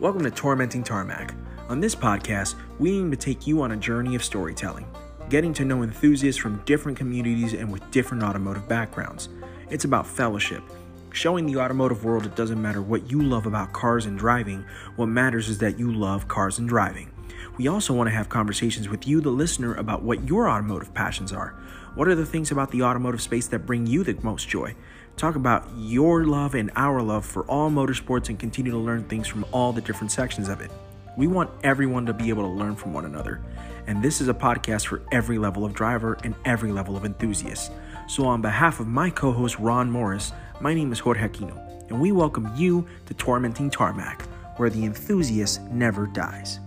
Welcome to Tormenting Tarmac. On this podcast, we aim to take you on a journey of storytelling, getting to know enthusiasts from different communities and with different automotive backgrounds. It's about fellowship, showing the automotive world it doesn't matter what you love about cars and driving, what matters is that you love cars and driving. We also want to have conversations with you, the listener, about what your automotive passions are. What are the things about the automotive space that bring you the most joy? Talk about your love and our love for all motorsports and continue to learn things from all the different sections of it. We want everyone to be able to learn from one another. And this is a podcast for every level of driver and every level of enthusiast. So, on behalf of my co host Ron Morris, my name is Jorge Aquino, and we welcome you to Tormenting Tarmac, where the enthusiast never dies.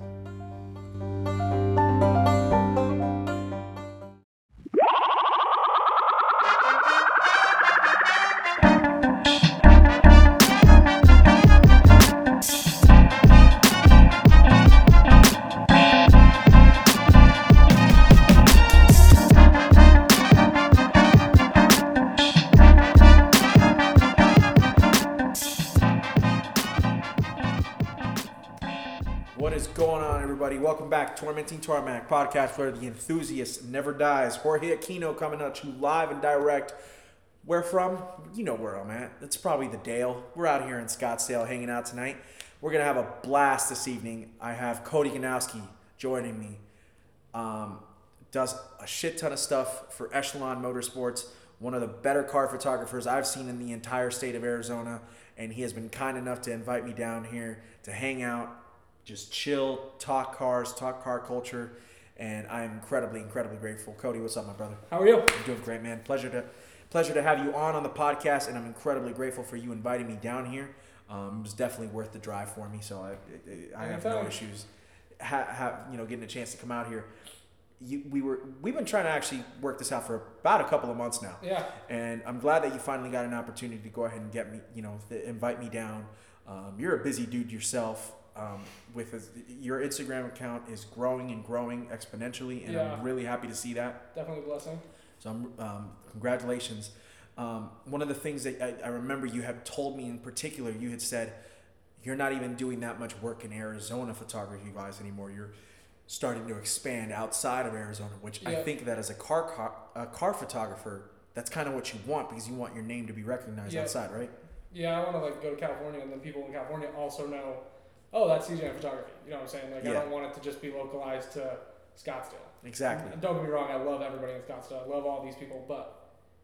Tormenting Tarmac podcast, where the enthusiast never dies. Jorge Aquino coming at you live and direct. Where from? You know where I'm at. It's probably the Dale. We're out here in Scottsdale hanging out tonight. We're gonna have a blast this evening. I have Cody Ganowski joining me. Um, does a shit ton of stuff for Echelon Motorsports, one of the better car photographers I've seen in the entire state of Arizona, and he has been kind enough to invite me down here to hang out, just chill, talk cars, talk car culture, and I'm incredibly, incredibly grateful. Cody, what's up, my brother? How are you? I'm doing great, man. Pleasure to pleasure to have you on on the podcast, and I'm incredibly grateful for you inviting me down here. Um, it was definitely worth the drive for me, so I, I, I have no issues. Ha, ha, you know, getting a chance to come out here. You, we were we've been trying to actually work this out for about a couple of months now, Yeah. and I'm glad that you finally got an opportunity to go ahead and get me, you know, invite me down. Um, you're a busy dude yourself. Um, with his, your Instagram account is growing and growing exponentially, and Yeah. I'm really happy to see that. Definitely a blessing. So I'm, um, congratulations. Um, one of the things that I, I remember you had told me in particular, you had said you're not even doing that much work in Arizona photography wise anymore. You're starting to expand outside of Arizona, which I think that as a car, car a car photographer, that's kind of what you want because you want your name to be recognized Yeah. outside, right? Yeah, I want to like go to California, and then people in California also know, oh, that's CJ photography. You know what I'm saying? Like, I don't want it to just be localized to Scottsdale. Exactly. And don't get me wrong, I love everybody in Scottsdale. I love all these people, but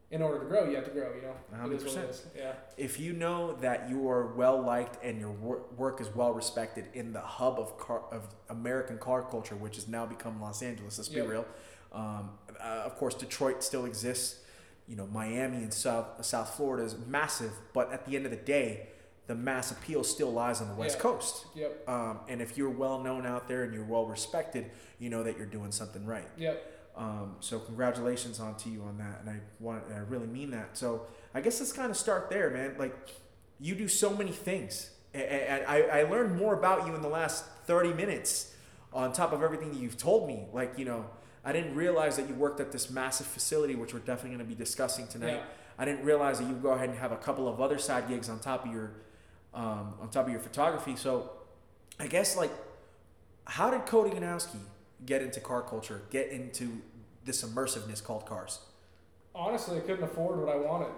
in order to grow, you have to grow. You know, It is what 100%. it is. Yeah. if you know that you are well liked and your wor- work is well respected in the hub of car of American car culture, which has now become Los Angeles, let's be Yep. real. Um, uh, of course, Detroit still exists. You know, Miami and South South Florida is massive, but at the end of the day, the mass appeal still lies on the West Yeah. Coast. Yep. Um, and if you're well known out there and you're well respected, you know that you're doing something right. Yep. Um, so congratulations on to you on that, and I want and I really mean that. So I guess let's kind of start there, man. Like you do so many things, and, and I, I learned more about you in the last thirty minutes. On top of everything that you've told me, like you know, I didn't realize that you worked at this massive facility, which we're definitely going to be discussing tonight. Yeah. I didn't realize that you go ahead and have a couple of other side gigs on top of your um, on top of your photography. So I guess like how did Cody Ganowski get into car culture, get into this immersiveness called cars? Honestly, I couldn't afford what I wanted.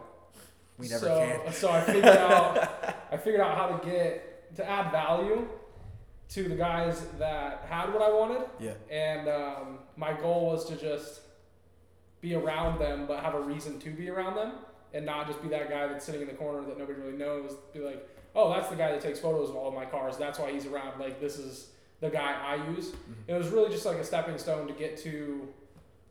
We never so, can. So I figured out I figured out how to get to add value to the guys that had what I wanted. Yeah. And um, my goal was to just be around them, but have a reason to be around them, and not just be that guy that's sitting in the corner that nobody really knows. Be like, oh, that's the guy that takes photos of all my cars. That's why he's around. Like this is the guy I use. It was really just like a stepping stone to get to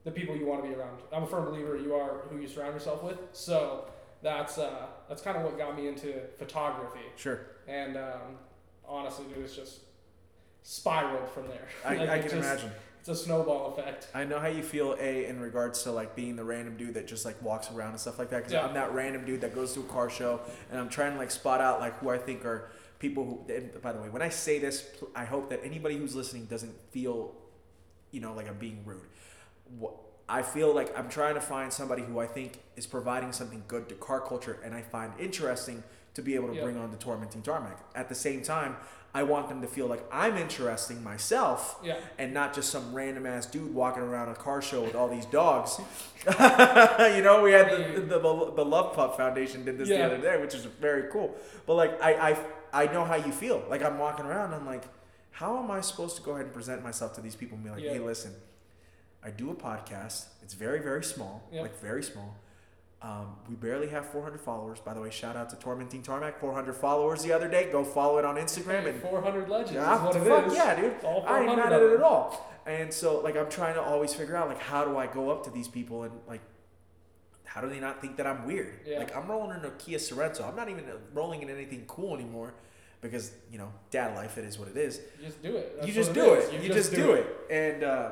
the people you want to be around. I'm a firm believer you are who you surround yourself with. So that's uh, that's kind of what got me into photography. Sure. And um, honestly, dude, it's just spiraled from there. I, Like, I can just- imagine. It's a snowball effect. I know how you feel, A, in regards to like being the random dude that just like walks around and stuff like that. Because Yeah. I'm that random dude that goes to a car show and I'm trying to like spot out like who I think are people who. And by the way, when I say this, I hope that anybody who's listening doesn't feel, you know, like I'm being rude. What I feel like I'm trying to find somebody who I think is providing something good to car culture and I find interesting to be able to Yeah. bring on the tormenting tarmac. At the same time, I want them to feel like I'm interesting myself Yeah. and not just some random ass dude walking around a car show with all these dogs. you know, we had the, the, the, Love Pup Foundation did this the other day, which is very cool. But like, I, I, I know how you feel. Like, I'm walking around, and I'm like, how am I supposed to go ahead and present myself to these people and be like, Yeah. hey, listen, I do a podcast. It's very, very small, Yeah. like very small. Um, we barely have 400 followers. By the way, shout out to Tormenting Tarmac, 400 followers the other day. Go follow it on Instagram and 400 legends yeah, what it fuck is. yeah, dude. I ain't 400 mad at it at all. And so, like, I'm trying to always figure out, like, how do I go up to these people and, like, how do they not think that I'm weird? Yeah. Like, I'm rolling in a Kia Sorento. I'm not even rolling in anything cool anymore because, you know, dad life, it is what it is. You just do it. That's you just do is. it. You, just, do it. And uh,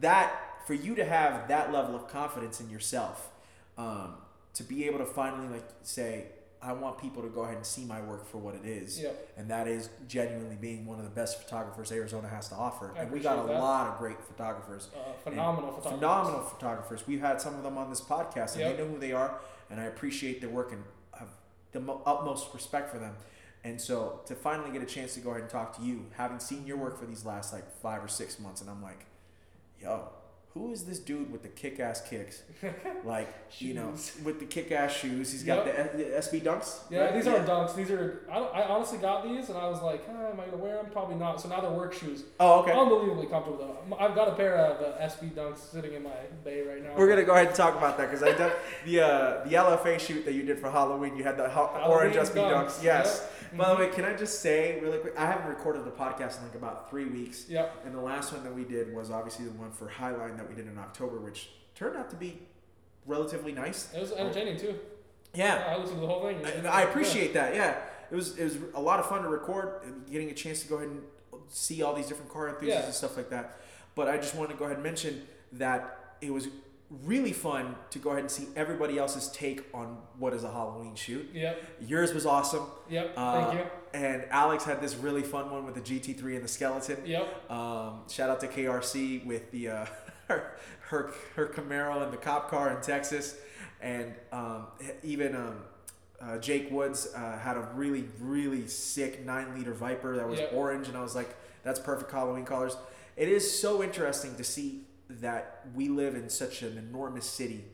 that, for you to have that level of confidence in yourself, um, to be able to finally, like, say, I want people to go ahead and see my work for what it is Yeah. and that is genuinely being one of the best photographers Arizona has to offer. I and we got a that. lot of great photographers, Uh, phenomenal photographers. phenomenal photographers. We've had some of them on this podcast, and Yep. they know who they are, and I appreciate their work and have the mo- utmost respect for them. And so to finally get a chance to go ahead and talk to you, having seen your work for these last like five or six months, and I'm like, yo. Who is this dude with the kick-ass kicks? Like you know, with the kick-ass shoes. He's got Yep. the, the SB dunks. Yeah, right? these aren't dunks. These are. I, I honestly got these, and I was like, huh, "Am I gonna wear them? Probably not." So now they're work shoes. Oh, okay. Unbelievably comfortable though. I've got a pair of uh, SB dunks sitting in my bay right now. We're gonna go ahead and talk about that because I did the uh, the LFA shoot that you did for Halloween. You had the ho- orange SB dunks. Yes. Yep. By the mm-hmm. way, can I just say really quick? I haven't recorded the podcast in like about three weeks, Yep. and the last one that we did was obviously the one for Highline that we did in October, which turned out to be relatively nice. It was entertaining too. Yeah, I listened to the whole thing. I, I appreciate that. Yeah, it was it was a lot of fun to record, getting a chance to go ahead and see all these different car enthusiasts Yeah. and stuff like that. But I just wanted to go ahead and mention that it was really fun to go ahead and see everybody else's take on what is a Halloween shoot. Yep. Yours was awesome. Yep. Uh, Thank you. And Alex had this really fun one with the GT3 and the skeleton. Yep. Um, shout out to KRC with the uh, her, her her Camaro and the cop car in Texas, and um, even um, uh, Jake Woods uh, had a really really sick nine liter Viper that was Yeah. orange, and I was like, that's perfect Halloween colors. It is so interesting to see that we live in such an enormous city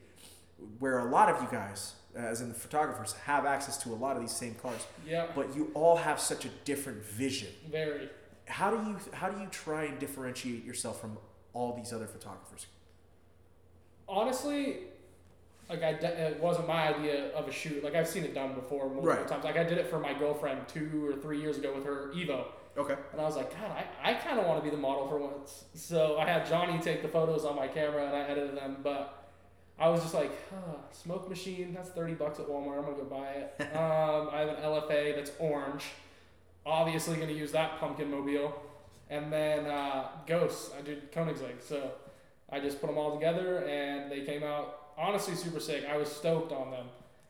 where a lot of you guys, uh, as in the photographers, have access to a lot of these same cars, Yep. but you all have such a different vision Very. how do you how do you try and differentiate yourself from all these other photographers? honestly, like I, de- it wasn't my idea of a shoot. Like I've seen it done before multiple Right. times. Like I did it for my girlfriend two or three years ago with her Evo, Okay. and I was like, God, I, I kind of want to be the model for once. So I had Johnny take the photos on my camera and I edited them, but I was just like, huh, smoke machine. That's thirty bucks at Walmart. I'm gonna go buy it. um, I have an LFA that's orange. Obviously gonna use that pumpkin mobile, and then uh, ghosts. I did Koenigsegg. So I just put them all together and they came out honestly super sick. I was stoked on them.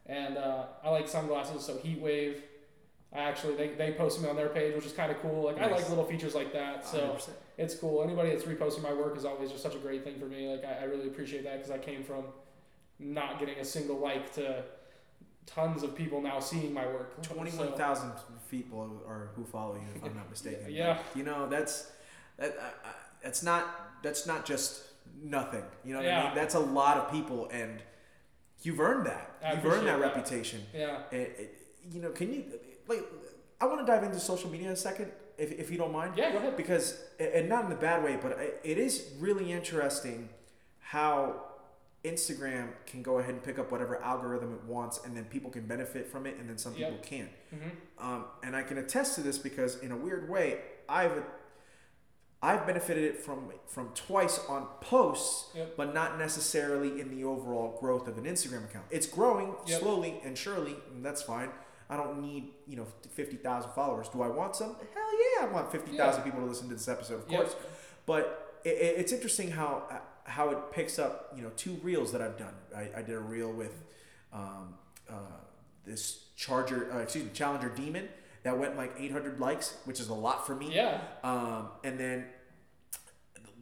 And uh, I like sunglasses, so Heat Wave. I actually they, they posted me on their page, which is kind of cool. Like I like little features like that, so 100%. it's cool. Anybody that's reposting my work is always just such a great thing for me. Like I, I really appreciate that because I came from not getting a single like to tons of people now seeing my work. Twenty one thousand So, people are who follow you, if I'm not mistaken. Yeah. You know that's that uh, uh, that's not that's not just nothing. You know what I Yeah. mean? That's a lot of people, and you've earned that. I you've earned that, that. reputation. yeah, It, it, you know, can you like? I want to dive into social media in a second, if, if you don't mind. yeah. Go ahead. because and not in a bad way but it- it is really interesting how instagram can go ahead and pick up whatever algorithm it wants and then people can benefit from it and then some Yep. people can't hmm um, and i can attest to this because in a weird way i've i've benefited it from from twice on posts Yep. but not necessarily in the overall growth of an instagram account it's growing Yep. slowly and surely and that's fine I don't need, you know, 50,000 followers. Do I want some? Hell yeah, I want 50,000 Yeah. people to listen to this episode, of Yep. course. But it, it- it's interesting how how it picks up. You know, two reels that I've done. I, I did a reel with um, uh, this Charger, uh, excuse me, Challenger Demon that went like 800 likes, which is a lot for me. Yeah. Um, and then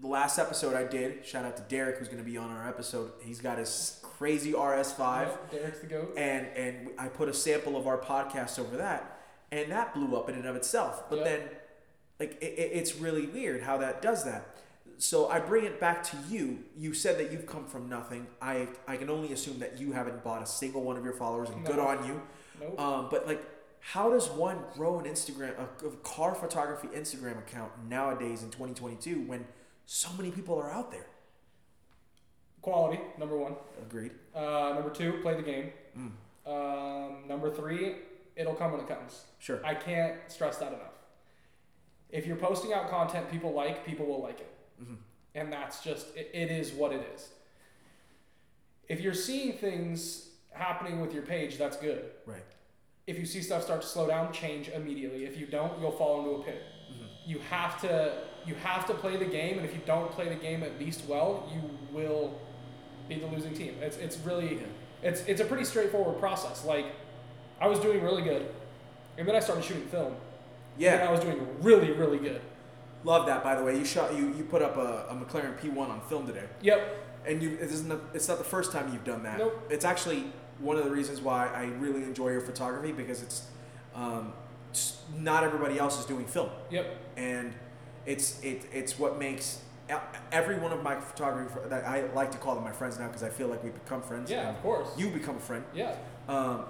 the last episode I did, shout out to Derek who's going to be on our episode. He's got his crazy RS5 Yep, Derek's the goat. and and I put a sample of our podcast over that, and that blew up in and of itself. But Yep. then, like, it, it- it's really weird how that does that. So I bring it back to you. You said that you've come from nothing. I I can only assume that you haven't bought a single one of your followers, and good on you. Nope. Um, but like, how does one grow an Instagram, a, a car photography Instagram account nowadays in 2022 when so many people are out there? Quality, number one. Agreed. Uh, number two, play the game. Mm. Um, number three, it'll come when it comes. Sure. I can't stress that enough. If you're posting out content people like, people will like it. Mhm. And that's just, it, it is what it is. If you're seeing things happening with your page, that's good. Right. If you see stuff start to slow down, change immediately. If you don't, you'll fall into a pit. You have to you have to play the game, and if you don't play the game at least well, you will be the losing team. It's it's really it's it's a pretty straightforward process. Like I was doing really good, and then I started shooting film. Yeah. And I was doing really really good. Love that, by the way. You shot you you put up a, a McLaren P1 on film today, Yep. and you it isn't. It's not the first time you've done that. Nope. It's actually one of the reasons why I really enjoy your photography because it's um, s- not everybody else is doing film, Yep. and it's it it's what makes every one of my photography that I like to call them my friends now because I feel like we become friends. Yeah. Of course. You become a friend. Yeah. Um,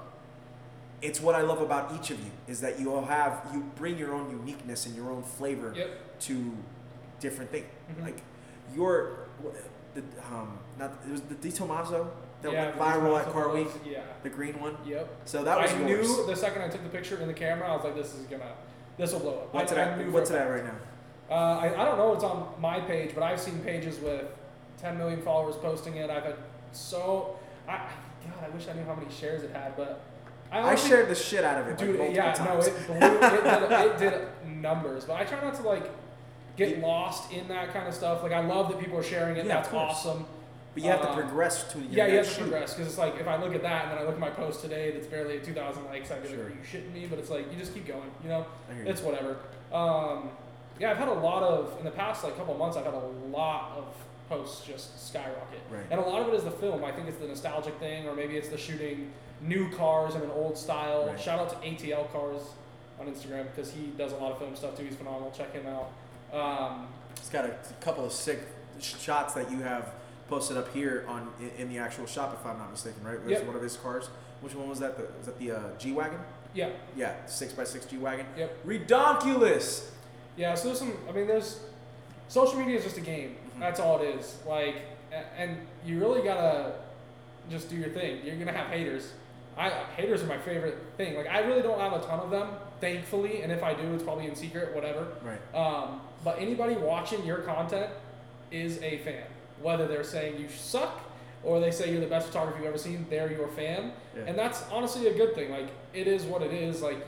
it's what I love about each of you is that you all have you bring your own uniqueness and your own flavor Yep. to different things. Mhm. Like your the um not it was the Di that yeah, went viral at Car Week, Yeah. the green one. Yep. So that was I yours. knew the second I took the picture in the camera, I was like, this is gonna, this will blow up. What's I, it at? What's it at right now? Uh, I, I don't know what's on my page, but I've seen pages with 10 million followers posting it. I've had so. I, God, I wish I knew how many shares it had, but I, I shared the shit out of it. Dude, like, yeah, multiple no, it blew. It did, it did numbers, but I try not to like get You- lost in that kind of stuff. Like I love that people are sharing it. Yeah, That's awesome. but you have to um, progress to your Yeah, you have to shoot. progress because it's like if I look at that and then I look at my post today that's barely at 2,000 likes, I'd be Sure. like, "Are you shitting me?" But it's like you just keep going, you know. I hear you. It's whatever. Um, yeah, I've had a lot of in the past like couple of months. I've had a lot of posts just skyrocket, Right. and a lot of it is the film. I think it's the nostalgic thing, or maybe it's the shooting new cars in an old style. Right. Shout out to ATL Cars on Instagram because he does a lot of film stuff too. He's phenomenal. Check him out. Um, It's got a, couple of sick shots that you have posted up here on in, the actual shop, if I'm not mistaken, right? There's Yep. one of his cars. Which one was that? The, was that the uh, G wagon? yeah, Yeah, six x six G wagon. Yep. Redonkulous. Yeah. So there's some. I mean, there's social media is just a game. Mhm. That's all it is. Like, and you really gotta just do your thing. You're gonna have haters. I haters are my favorite thing. Like, I really don't have a ton of them, thankfully. And if I do, it's probably in secret, whatever. Right. Um, but anybody watching your content is a fan. Whether they're saying you suck or they say you're the best photographer you've ever seen, they're your fan. Yeah. And that's honestly a good thing. Like, it is what it is. Like,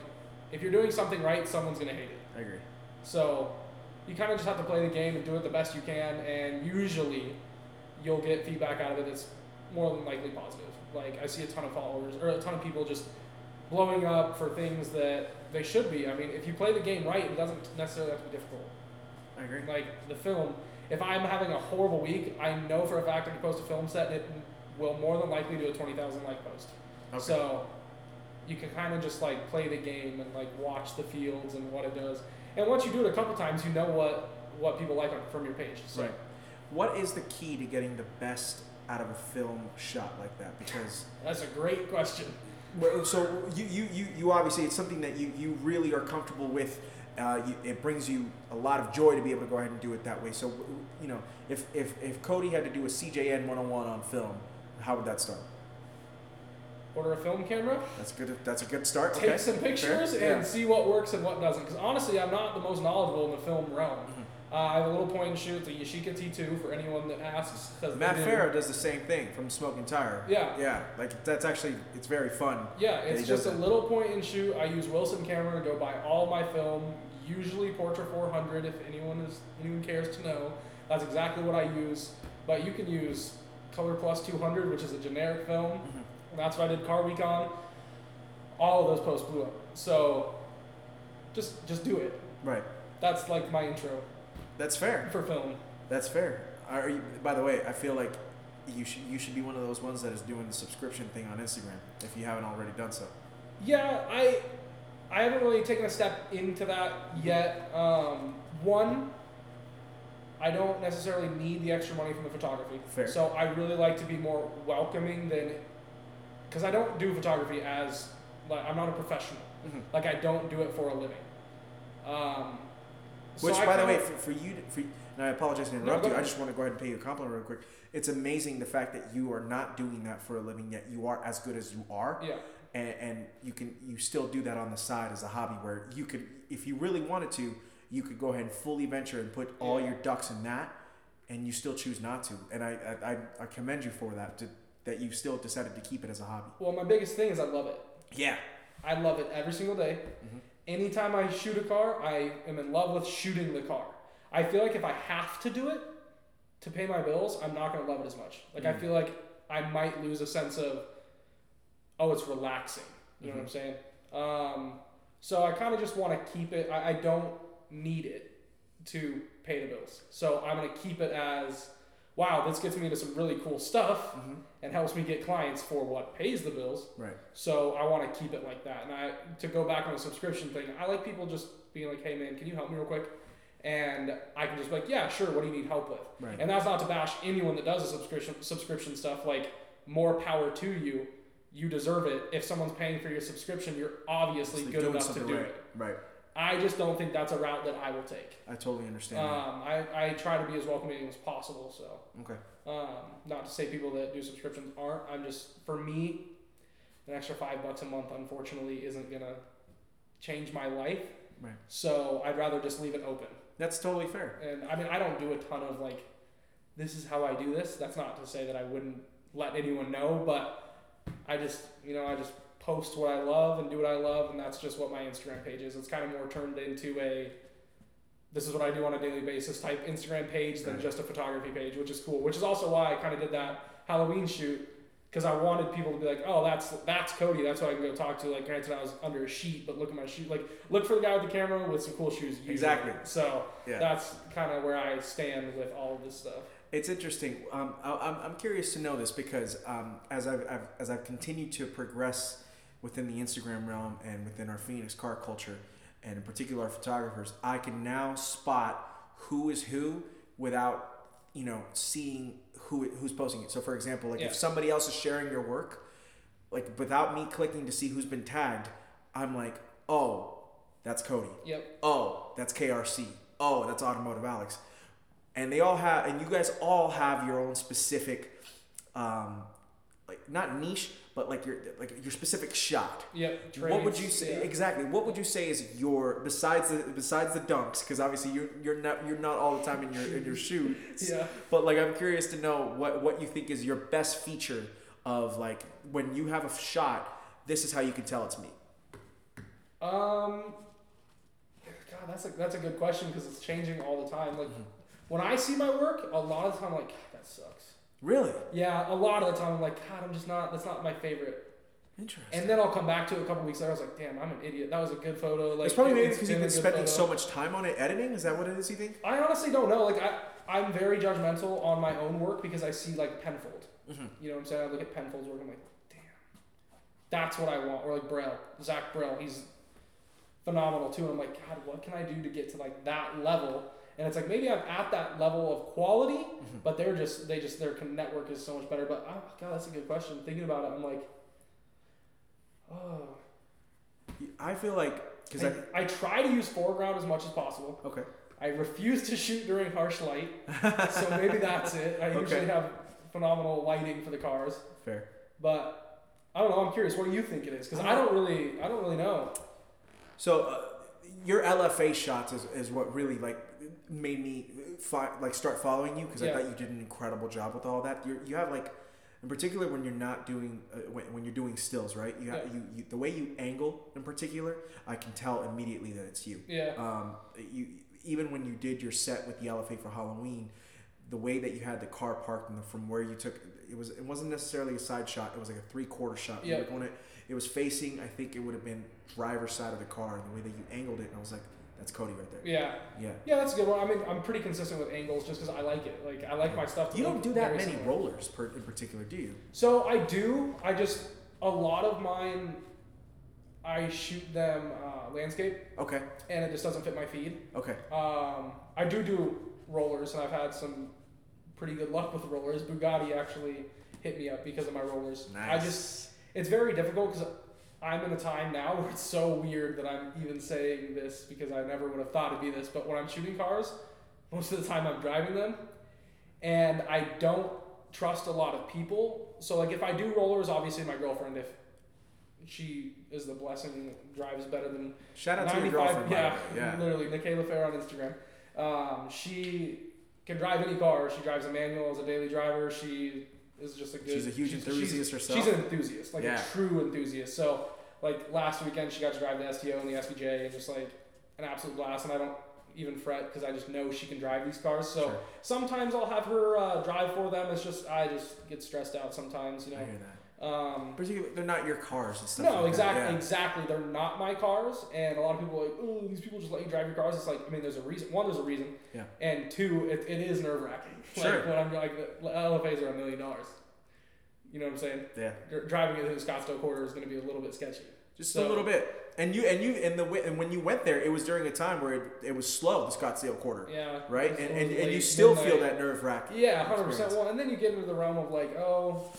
if you're doing something right, someone's gonna hate it. I agree. So you kind of just have to play the game and do it the best you can, and usually you'll get feedback out of it that's more than likely positive. Like I see a ton of followers or a ton of people just blowing up for things that they should be. I mean, if you play the game right, it doesn't necessarily have to be difficult. I agree. Like the film, if I'm having a horrible week, I know for a fact I can post a film set and it will more than likely do a 20,000 like post. Okay. So you can kind of just like play the game and like watch the fields and what it does. And once you do it a couple times, you know what what people like on, from your page. So Right. What is the key to getting the best out of a film shot like that? Because that's a great question. so you, you, you, you obviously it's something that you, you really are comfortable with. Uh, you, it brings you a lot of joy to be able to go ahead and do it that way. So you know, if if, if Cody had to do a CJN 101 on film, how would that start? Order a film camera, That's good. That's a good start. take okay. some pictures, Fair. and see what works and what doesn't. Because honestly, I'm not the most knowledgeable in the film realm. Mhm. Uh, I have a little point and shoot, the Yashica T2 for anyone that asks. Matt Farah does the same thing from Smoking Tire. Yeah. Yeah, like that's actually it's very fun. Yeah, it's just a little point and shoot. I use Wilson camera to go buy all my film. Usually Portra 400, if anyone is anyone cares to know. That's exactly what I use. But you can use Color Plus 200, which is a generic film. Mhm. That's what I did Car Week on. All of those posts blew up. So just just do it. Right. That's like my intro That's fair. for film. That's fair. Are you, by the way, I feel like you should you should be one of those ones that is doing the subscription thing on Instagram if you haven't already done so. Yeah, I I haven't really taken a step into that yet. Um, one, I don't necessarily need the extra money from the photography. Fair. So I really like to be more welcoming than because I don't do photography as like I'm not a professional. Mhm. Like I don't do it for a living. Um, Which, by the way, for, for you, for, and I apologize to interrupt go you. I just want to go ahead and pay you a compliment real quick. It's amazing the fact that you are not doing that for a living, yet you are as good as you are, yeah, and, and you can you still do that on the side as a hobby, where you could, if you really wanted to, you could go ahead and fully venture and put all Yeah. your ducks in that, and you still choose not to. And I I, I, I commend you for that. To, that you still decided to keep it as a hobby. well, my biggest thing is I love it. Yeah. I love it every single day. Mhm. Anytime I shoot a car, I am in love with shooting the car. I feel like if I have to do it to pay my bills, I'm not going to love it as much. Like, I Mhm. feel like I might lose a sense of, oh, it's relaxing. You know what I'm saying? Um, so I kind of just want to keep it, I, I don't need it to pay the bills. So I'm going to keep it as, wow, this gets me into some really cool stuff hmm and helps me get clients for what pays the bills. Right. So I want to keep it like that. And I to go back on the subscription thing, I like people just being like, "Hey man, can you help me real quick?" And I can just be like, "Yeah, sure. What do you need help with?" Right. And that's not to bash anyone that does a subscription subscription stuff. Like more power to you. You deserve it. If someone's paying for your subscription, you're obviously good enough to do right. it. Right. I just don't think that's a route that I will take. I totally understand. Um, I, I try to be as welcoming as possible. So Okay. um, not to say people that do subscriptions aren't. I'm just for me, an extra five bucks a month, unfortunately, isn't gonna change my life. Right. So I'd rather just leave it open. That's totally fair. And I mean, I don't do a ton of like, this is how I do this. That's not to say that I wouldn't let anyone know, but I just, you know, I just post what I love and do what I love, and that's just what my Instagram page is. It's kind of more turned into a this is what I do on a daily basis type Instagram page than just a photography page, which is cool. Which is also why I kind of did that Halloween shoot because I wanted people to be like, oh, that's that's Cody. That's what I can go talk to. Like, granted, I was under a sheet, but look at my shoe. Like, look for the guy with the camera with some cool shoes. Exactly. So Yeah. that's kind of where I stand with all of this stuff. It's interesting. Um, I, I'm, I'm curious to know this because um, as I've, I've as I've continued to progress within the Instagram realm and within our Phoenix car culture, and in particular our photographers, I can now spot who is who without you know seeing who who's posting it. So, for example, like Yeah. if somebody else is sharing your work, like without me clicking to see who's been tagged, I'm like, oh, that's Cody. Yep. oh, that's KRC. Oh, that's Automotive Alex. And they all have, and you guys all have your own specific, um, like not niche, but like your like your specific shot. Yep. what would you say yeah. exactly? What would you say is your besides the besides the dunks? Because obviously you're you're not you're not all the time in your in your shoots. Yeah. But like I'm curious to know what what you think is your best feature of like when you have a shot. This is how you can tell it's me. Um. God, that's a that's a good question because it's changing all the time. Like Mm-hmm. when I see my work, a lot of the time, I'm like "God, that sucks. Really Yeah, a lot of the time, I'm like, God, I'm just not. That's not my favorite. interesting. And then I'll come back to it a couple weeks later. I was like, Damn, I'm an idiot. That was a good photo. Like it's probably maybe because you've been been a good spending photo. so much time on it editing. Is that what it is? You think? I honestly don't know. Like I, I'm very judgmental on my own work because I see like Penfold. Mhm. You know what I'm saying? I look at Penfold's work. I'm like, damn, that's what I want. Or like Braille, Zach Braille. He's phenomenal too. And I'm like, God, what can I do to get to like that level? And it's like maybe I'm at that level of quality, but they're just they just their network is so much better. But oh God, that's a good question. Thinking about it, I'm like, oh. I feel like because I I, I try to use foreground as much as possible. okay. I refuse to shoot during harsh light, so maybe that's it. I Okay. usually have phenomenal lighting for the cars, Fair. but I don't know. I'm curious. What do you think it is? Because I don't really, I don't really know. So uh, your LFA shots is, is what really like made me fi- like start following you because I thought you did an incredible job with all that. You you have like. In particular, when you're not doing uh, when, when you're doing stills, right? You, have, Yeah. you you the way you angle in particular, I can tell immediately that it's you. Yeah, Um, you even when you did your set with the LFA for Halloween, the way that you had the car parked and the, from where you took it was it wasn't necessarily a side shot. It was like a three quarter shot. You Yeah. were going it. It was facing. I think it would have been driver's side of the car, and the way that you angled it, and I was like, That's Cody right there. Yeah. Yeah. Yeah, that's a good one. I mean, I'm pretty consistent with angles just because I like it. Like, I like my stuff. To You don't do that many similar. rollers per, in particular, do you? So I do. I just a lot of mine. I shoot them uh, landscape, Okay. and it just doesn't fit my feed. Okay. Um, I do do rollers, and I've had some pretty good luck with rollers. Bugatti actually hit me up because of my rollers. Nice. I just it's very difficult because I'm in a time now where it's so weird that I'm even saying this because I never would have thought it'd be this. But when I'm shooting cars, most of the time I'm driving them, and I don't trust a lot of people. So like if I do rollers, obviously my girlfriend, if she is the blessing, drives better than Shout out to your 95 girlfriend. Yeah. Yeah. literally, Nikayla Fair on Instagram. Um, she can drive any car. She drives a manual as a daily driver. She is just a good. She's a huge enthusiast she's, herself. She's an enthusiast, like Yeah. a true enthusiast. So, like last weekend, she got to drive the STO and the SVJ, and just like an absolute blast. And I don't even fret because I just know she can drive these cars. So Sure. sometimes I'll have her uh, drive for them. It's just I just get stressed out sometimes, you know. Um, Particularly, they're not your cars and stuff. no, like exactly, Yeah. exactly. They're not my cars, and a lot of people are like, oh, these people just let you drive your cars. It's like, I mean, there's a reason. One, there's a reason. Yeah. And two, it, it is nerve wracking. Sure. Like when I'm like, the LFAs are a million dollars. You know what I'm saying? Yeah. Driving it to the Scottsdale quarter is going to be a little bit sketchy. Just So- a little bit. And you and you and the and when you went there, it was during a time where it, it was slow, the Scottsdale quarter, Yeah. right? was- And, and, was and you late still feel that nerve wracking. Yeah, hundred percent. Well, and then you get into the realm of like, oh,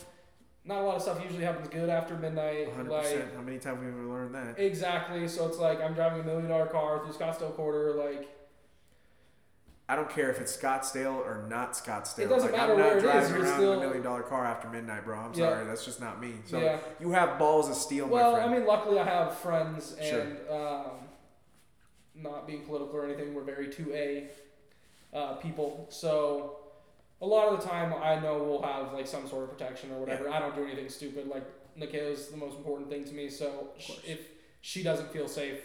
not a lot of stuff usually happens good after midnight. hundred Like. How many times have we ever learned that? exactly. So it's like I'm driving a million dollar car through Scottsdale quarter. Like, I don't care if it's Scottsdale or not Scottsdale. It doesn't like, matter I'm not where driving you're around still- in a million dollar car after midnight, bro. I'm Yeah. sorry, that's just not me. So yeah. you have balls of steel, Well, I mean, luckily I have friends, Sure. and um, not being political or anything, we're very two A uh, people. So a lot of the time, I know we'll have like some sort of protection or whatever. I don't do anything stupid. Like Nikayla's the most important thing to me. So if she doesn't feel safe,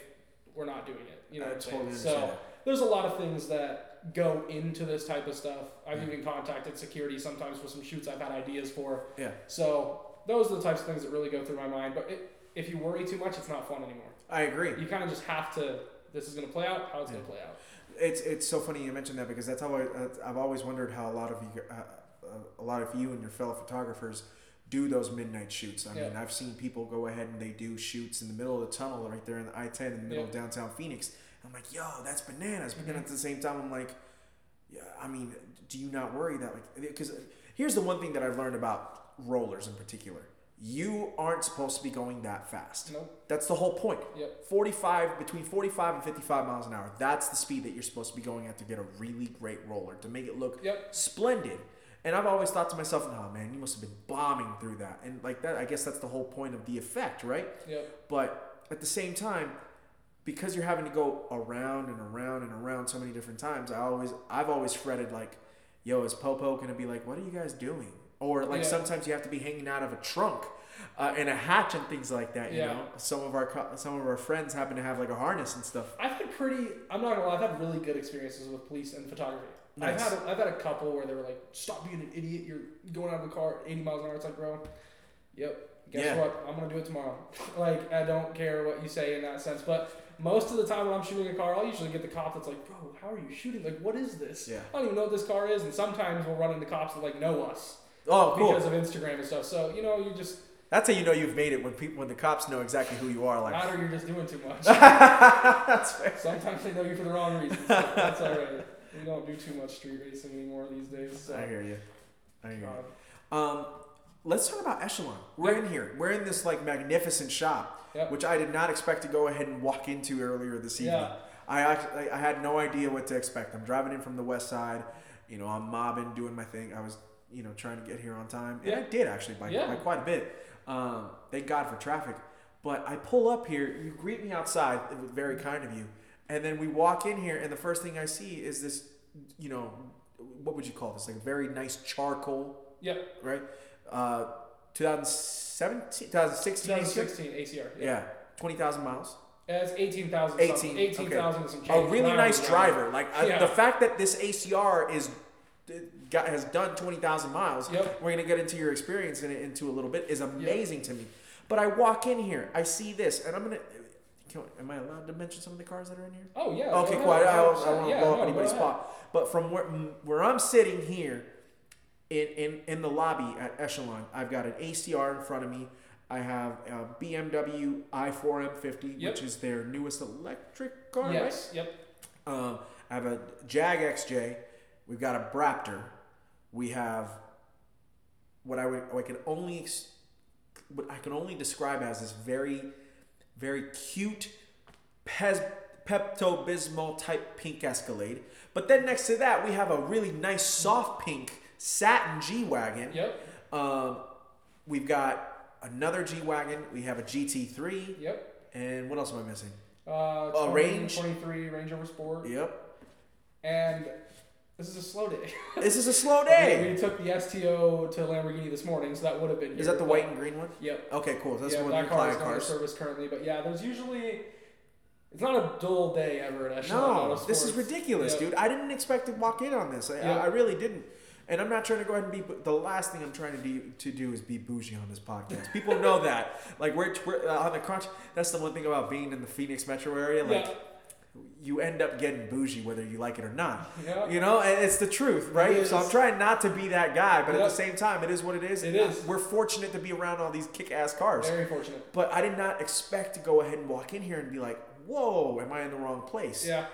we're not doing it. You know what I'm saying? totally So there's a lot of things that go into this type of stuff. I've even contacted security sometimes for some shoots I've had ideas for. Yeah. So those are the types of things that really go through my mind. But it, if you worry too much, it's not fun anymore. I agree. You kind of just have to. This is going to play out. How it's going to play out. It's it's so funny you mentioned that because that's how I, I've always wondered how a lot of you uh, uh, a lot of you and your fellow photographers do those midnight shoots. I mean, I've seen people go ahead and they do shoots in the middle of the tunnel right there in the I-10 in the middle of downtown Phoenix. I'm like, yo, that's bananas. But then Mhm. at the same time, I'm like, yeah, I mean, do you not worry that like because here's the one thing that I've learned about rollers in particular. You aren't supposed to be going that fast. Nope. That's the whole point. Yep. 45 between 45 and 55 miles an hour. That's the speed that you're supposed to be going at to get a really great roller to make it look Yep. splendid. And I've always thought to myself, "Oh man, you must have been bombing through that." And like that, I guess that's the whole point of the effect, right? Yep. But at the same time, because you're having to go around and around and around so many different times, I always I've always fretted like, "Yo, is Popo gonna be like, what are you guys doing?" Or like Yeah. sometimes you have to be hanging out of a trunk. Uh, and a hatch and things like that, you Yeah. know. Some of our co- some of our friends happen to have like a harness and stuff. I've had pretty. I'm not gonna lie. I've had really good experiences with police and photography. Nice. I've had. A, I've had a couple where they were like, "Stop being an idiot. You're going out of the car 80 miles an hour." It's like, bro. Yep. Guess Yeah. what? I'm gonna do it tomorrow. like I don't care what you say in that sense, but most of the time when I'm shooting a car, I'll usually get the cop that's like, "Bro, how are you shooting? Like, what is this? Yeah. I don't even know what this car is." And sometimes we'll run into cops that like know us Oh, cool. because of Instagram and stuff. So you know, you just That's how you know you've made it when people when the cops know exactly who you are. Like not or you're just doing too much. that's fair. Sometimes they know you for the wrong reasons. So that's all right. We don't do too much street racing anymore these days. So. I hear you. I hear you. Um, let's talk about Echelon. We're in here. We're in this like magnificent shop, Yep. which I did not expect to go ahead and walk into earlier this evening. Yeah. I actually I had no idea what to expect. I'm driving in from the west side. You know, I'm mobbing, doing my thing. I was you know trying to get here on time, and I did actually by, Yeah. by quite a bit. Um, thank God for traffic. But I pull up here. You greet me outside. It was very kind of you. And then we walk in here, and the first thing I see is this, you know, what would you call this? Like a very nice charcoal, Yep. right? Uh, 2017, 2016, 2016 ACR. yeah, 20,000 miles. Yeah, it's 18,000. 18, 18,000 18,000 and. A really nice driver. Like I, the fact that this ACR is got, has done 20,000 miles. Yep. We're gonna get into your experience in it into a little bit. Is amazing to me. But I walk in here, I see this, and I'm gonna. can, am I allowed to mention some of the cars that are in here? Oh yeah. Okay, go cool. I, I, don't- I don't want to Yeah, blow up go anybody's spot. But from where where I'm sitting here, in, in in the lobby at Echelon, I've got an ACR in front of me. I have a BMW i4M50, Yep. which is their newest electric car, Yes. Yep. Um, I have a Jag XJ. We've got a Braptor. We have what I would I can only what I can only describe as this very very cute Pez, Pepto Bismol type pink Escalade. But then next to that, we have a really nice soft pink satin G wagon. Yep. Um, we've got another G wagon. We have a GT3, Yep. and what else am I missing? Uh, 20, Range. 23 Range Rover Sport. Yep. And this is a slow day. This is a slow day. we took the STO to Lamborghini this morning, so that would have been. Is that the white and green one? Yep. Okay, cool. That's yeah, one that of car is cars. service currently, but yeah, there's usually. It's not a dull day ever at Echelon No, this is ridiculous, Yeah. dude. I didn't expect to walk in on this. I. I, I really didn't. And I'm not trying to go ahead and be. The last thing I'm trying to do to do is be bougie on this podcast. People know that. Like we're, we're uh, on the crunch. That's the one thing about being in the Phoenix metro area. Like Yeah. You end up getting bougie whether you like it or not. Yeah. You know, and it's the truth, right? So I'm trying not to be that guy, but at the same time, it is what it is. It is. We're fortunate to be around all these kick-ass cars. Very fortunate. But I did not expect to go ahead and walk in here and be like, "Whoa, am I in the wrong place?" Yeah.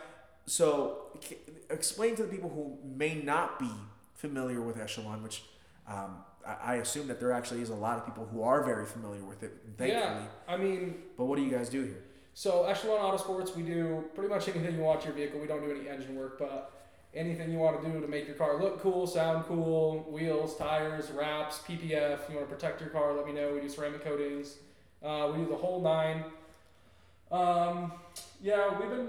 So, explain to the people who may not be familiar with Echelon, which um, I, I assume that there actually is a lot of people who are very familiar with it, thankfully. Yeah. I mean, But what do you guys do here? So Echelon Autosports, we do pretty much anything you want to your vehicle. We don't do any engine work, but anything you want to do to make your car look cool, sound cool, wheels, tires, wraps, PPF. You want to protect your car? Let me know. We do ceramic coatings. Uh, we do the whole nine. Um, yeah, we've been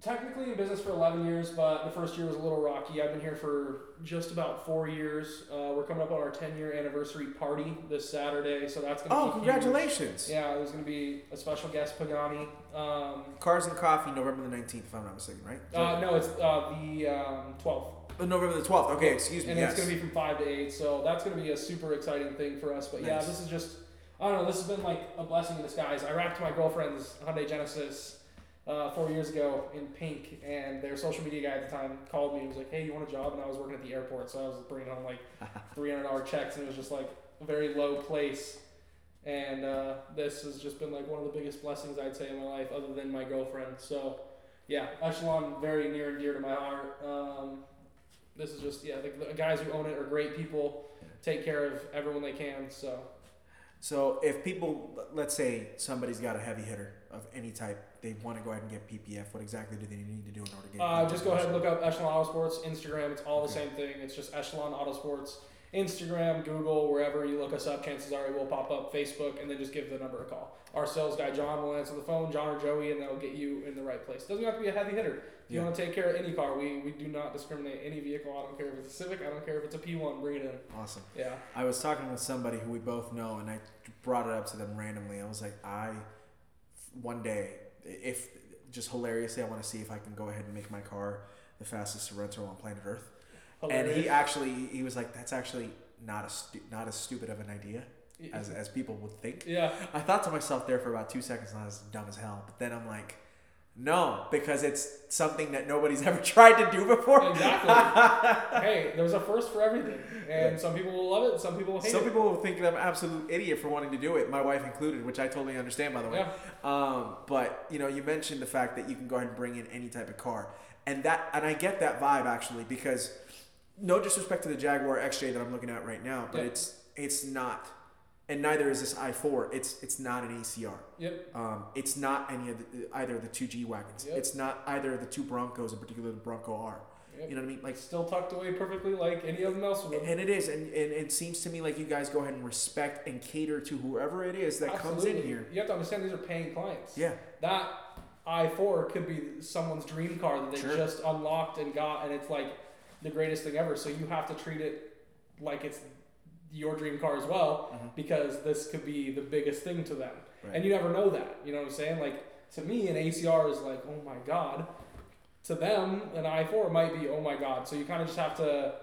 technically in business for 11 years, but the first year was a little rocky. I've been here for just about four years. Uh, we're coming up on our 10 year anniversary party this Saturday, so that's gonna Oh, be huge. congratulations! Yeah, there's gonna be a special guest Pagani. Um, Cars and Coffee, November the 19th, if I'm not mistaken, right? uh, no, it's uh, the um, 12th, Uh, November the 12th. Okay, excuse me. and yes. it's gonna be from five to eight. So that's gonna be a super exciting thing for us. But yeah, this is just I don't know. This has been like a blessing in disguise. I wrapped my girlfriend's Hyundai Genesis. Uh, four years ago in pink, and their social media guy at the time called me and was like, "Hey, you want a job?" And I was working at the airport, so I was bringing home like three hundred dollar checks, and it was just like a very low place. And uh, this has just been like one of the biggest blessings I'd say in my life, other than my girlfriend. So, yeah, Echelon very near and dear to my heart. Um, this is just yeah, the, the guys who own it are great people, take care of everyone they can. So So if people, let's say somebody's got a heavy hitter of any type, they want to go ahead and get PPF. What exactly do they need to do in order to get? Uh, just go ahead and look up Echelon Autosports Instagram. It's all the Okay. same thing. It's just Echelon Autosports Instagram, Google, wherever you look us up. Chances are it will pop up. Facebook, and then just give the number a call. Our sales guy John will answer the phone, John or Joey, and they'll get you in the right place. Doesn't have to be a heavy hitter. You Yeah. want to take care of any car, we, we do not discriminate any vehicle. I don't care if it's a Civic. I don't care if it's a P1. Bring it in. Awesome. Yeah. I was talking with somebody who we both know, and I brought it up to them randomly. I was like, I, one day, if just hilariously, I want to see if I can go ahead and make my car the fastest rental on planet Earth. And he actually, he was like, that's actually not a stu- not as stupid of an idea as as people would think. yeah. I thought to myself there for about two seconds, and I was dumb as hell. But then I'm like, no, because it's something that nobody's ever tried to do before. Exactly. hey, there's a first for everything, and some people will love it, some people will hate Some it. people will think that I'm an absolute idiot for wanting to do it, my wife included, which I totally understand, by the way. Yeah. Um, but you know, you mentioned the fact that you can go ahead and bring in any type of car, and that, and I get that vibe actually because, no disrespect to the Jaguar XJ that I'm looking at right now, but Yeah. it's it's not, and neither is this i4. It's it's not an ACR. Yep. Um, it's not any of the, either of the two G wagons. Yep. It's not either of the two Broncos, in particular the Bronco R. Yep. You know what I mean? Like still tucked away perfectly, like any of them else would. and it is, and, and it seems to me like you guys go ahead and respect and cater to whoever it is that comes in Absolutely. here. You have to understand these are paying clients. Yeah, That i four could be someone's dream car that they Sure. just unlocked and got, and it's like the greatest thing ever. So you have to treat it like it's your dream car as well, Mhm. because this could be the biggest thing to them. Right. And you never know that. You know what I'm saying? Like to me, an ACR is like, oh my god. To them, an i4 might be, oh my god. So you kind of just have to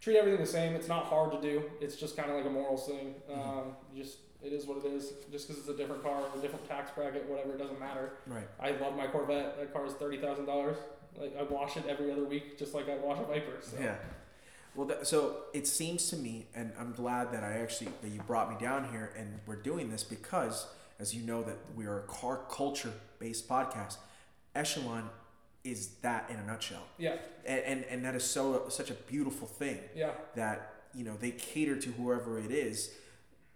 treat everything the same. It's not hard to do. It's just kind of like a moral thing. Mhm. Um, just It is what it is. Just because it's a different car, a different tax bracket, whatever, it doesn't matter. Right. I love my Corvette. That car is thirty thousand dollars. Like I wash it every other week, just like I wash a Viper. So. Yeah. Well, that, so it seems to me, and I'm glad that I actually that you brought me down here, and we're doing this because, as you know, that we are a car culture based podcast. Echelon is that in a nutshell, Yeah. and, and and that is so such a beautiful thing Yeah. that you know they cater to whoever it is.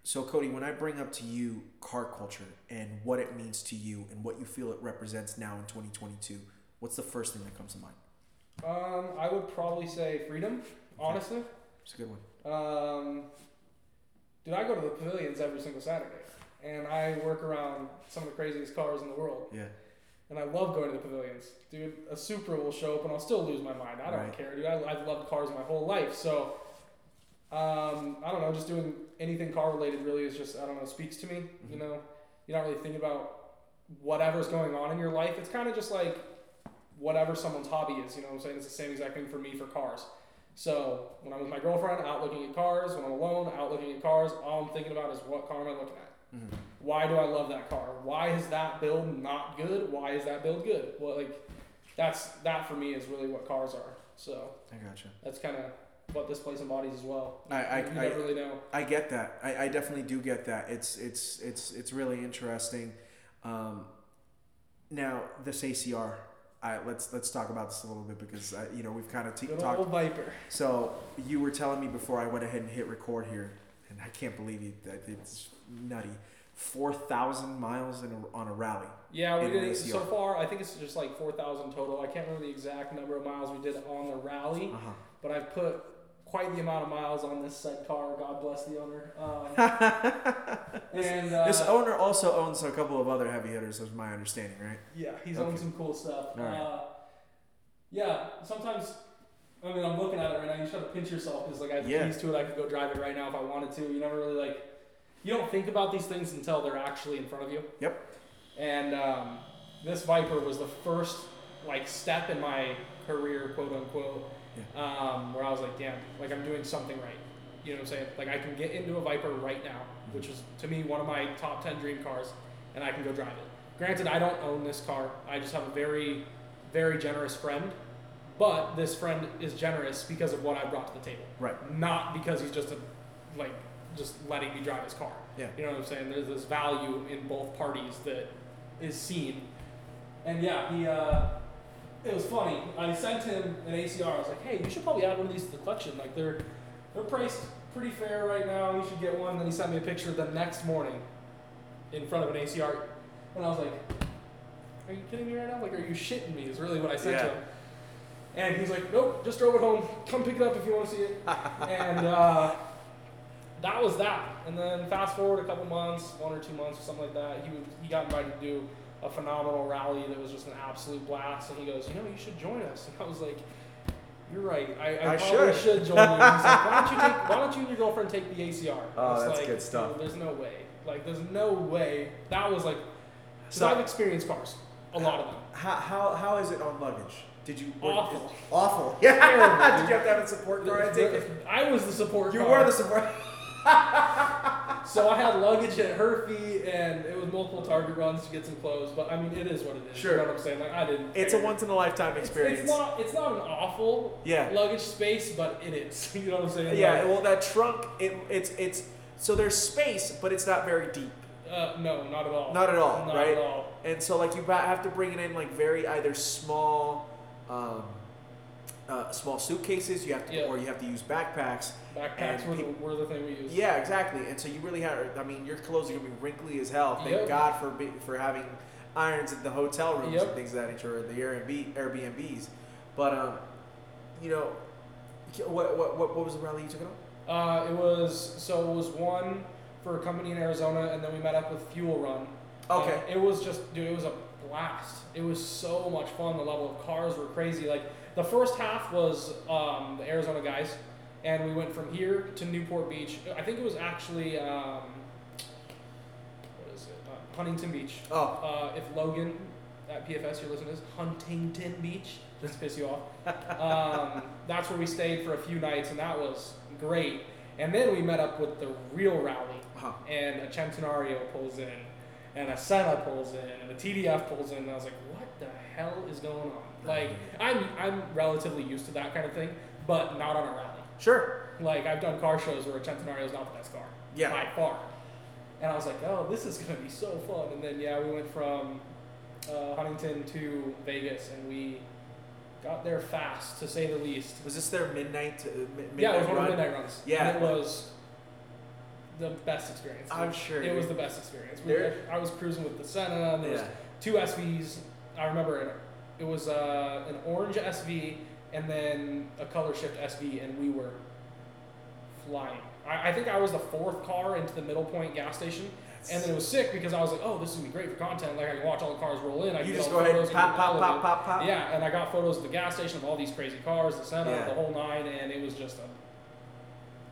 So Cody, when I bring up to you car culture and what it means to you and what you feel it represents now in 2022, what's the first thing that comes to mind? Um, I would probably say freedom. Honestly. It's a good one. Um, dude, I go to the pavilions every single Saturday, and I work around some of the craziest cars in the world. Yeah. And I love going to the pavilions. Dude, a Supra will show up and I'll still lose my mind. I don't Right. care, dude. I, I've loved cars my whole life. So, um, I don't know, just doing anything car related really is just, I don't know, speaks to me. You Mhm. know, you're not really thinking about whatever's going on in your life. It's kind of just like whatever someone's hobby is. You know what I'm saying? It's the same exact thing for me for cars. So, when I'm with my girlfriend, out looking at cars. When I'm alone, out looking at cars. All I'm thinking about is what car am I looking at? Mhm. why do I love that car? Why is that build not good? Why is that build good? Well, like that's that for me is really what cars are. So I gotcha. that's kind of what this place embodies as well. I- I- you I- really know. I get that. I, I definitely do get that. It's it's it's it's really interesting. Um, now this ACR. I, let's let's talk about this a little bit because I, you know we've kind of t- talked. old Viper. So you were telling me before I went ahead and hit record here, and I can't believe it. That it's nutty. Four thousand miles in a, on a rally. Yeah, we did it so far. I think it's just like four thousand total. I can't remember the exact number of miles we did on the rally, Uh huh. but I've put quite the amount of miles on this said car. God bless the owner. Um, and uh, this owner also owns a couple of other heavy hitters, is my understanding, right? Yeah, he's Okay. owned some cool stuff. Right. Uh, yeah, sometimes. I mean, I'm looking at it right now. You just gotta pinch yourself because, like, I have Yeah. keys to it. I could go drive it right now if I wanted to. You never really like. You don't think about these things until they're actually in front of you. Yep. And um, this Viper was the first like step in my career, quote unquote, um, where I was like, damn, like I'm doing something right. You know what I'm saying? Like I can get into a Viper right now, which is to me one of my top ten dream cars, and I can go drive it. Granted, I don't own this car. I just have a very, very generous friend. But this friend is generous because of what I brought to the table, Right. not because he's just a, like just letting me drive his car. Yeah. You know what I'm saying? There's this value in both parties that is seen. And yeah, he uh it was funny. I sent him an ACR. I was like, "Hey, you should probably add one of these to the collection. Like they're they're priced pretty fair right now. You should get one." Then he sent me a picture the next morning in front of an ACR, and I was like, "Are you kidding me right now? Like, are you shitting me?" Is really what I sent Yeah. to him. And he's like, "Nope, just drove it home. Come pick it up if you want to see it." and uh, that was that. And then fast forward a couple months, one or two months or something like that, he, was, he got invited to do a phenomenal rally that was just an absolute blast. And he goes, you know, you should join us. And I was like, you're right. I, I, I probably should." should. join you. He's like, why don't you take, why don't you and your girlfriend take the ACR? Oh, It's that's like, good stuff. There's no way. Like, there's no way. That was like, So- I've experienced cars, a lot of them. How, how, how is it on luggage? Did you Awful. is- awful. Yeah. Terrible, Did you have to have a support car? I take it. I was the support You car. were the support. So I had luggage at her feet, and it was multiple Target runs to get some clothes. But I mean, it is what it is. Sure. You know what I'm saying? Like I didn't. It's a once in a lifetime experience. It's, not. It's not an awful Yeah. luggage space, but it is. You know what I'm saying? Yeah. Like, Well, that trunk, it, it's it's so there's space, but it's not very deep. uh, no, not at all. Not at all, Not right? at all. And so like you have to bring it in like very either small, um, uh, small suitcases. You have to, Yeah. or you have to use backpacks. Backpacks were, the, were the thing we used. Yeah, exactly. And so you really have. I mean, your clothes are gonna be wrinkly as hell. Thank Yep. God for for having irons in the hotel rooms Yep. and things of that nature, or the Airbnb Airbnbs. But um, you know, what what what, what was the rally you took it on? Uh, it was so it was one for a company in Arizona, and then we met up with Fuel Run. Okay. And it was just, dude, it was a blast. It was so much fun. The level of cars were crazy. Like the first half was um, the Arizona guys, and we went from here to Newport Beach. I think it was actually um, what is it? Uh, Huntington Beach. Oh, Uh, if Logan at PFS you're listening to this, Huntington Beach, just piss you off. Um, that's where we stayed for a few nights, and that was great. And then we met up with the real rally, Uh-huh. and a Centenario pulls in, and a Senna pulls in, and a TDF pulls in, and I was like, what the hell is going on? Like, I'm I'm relatively used to that kind of thing, but not on a rally. Sure. Like I've done car shows where a Centenario is not the best car. Yeah. By far. And I was like, oh, this is gonna be so fun. And then yeah, we went from uh, Huntington to Vegas, and we got there fast, to say the least. Was this their midnight? Uh, midnight yeah, it was one of the midnight runs. Yeah. And it was the best experience. I'm sure. It was the best experience. We, There- I was cruising with the Senna, and there was two SVs. I remember it, was uh, an orange SV and then a color shift SV, and we were flying. I, I think I was the fourth car into the middle point gas station, and then it was sick because I was like, oh, this is gonna be great for content. Like I can watch all the cars roll in. I You can just go ahead and pop, pop, pop, pop, pop. Yeah, and I got photos of the gas station of all these crazy cars, the Senna, Yeah. the whole nine, and it was just a,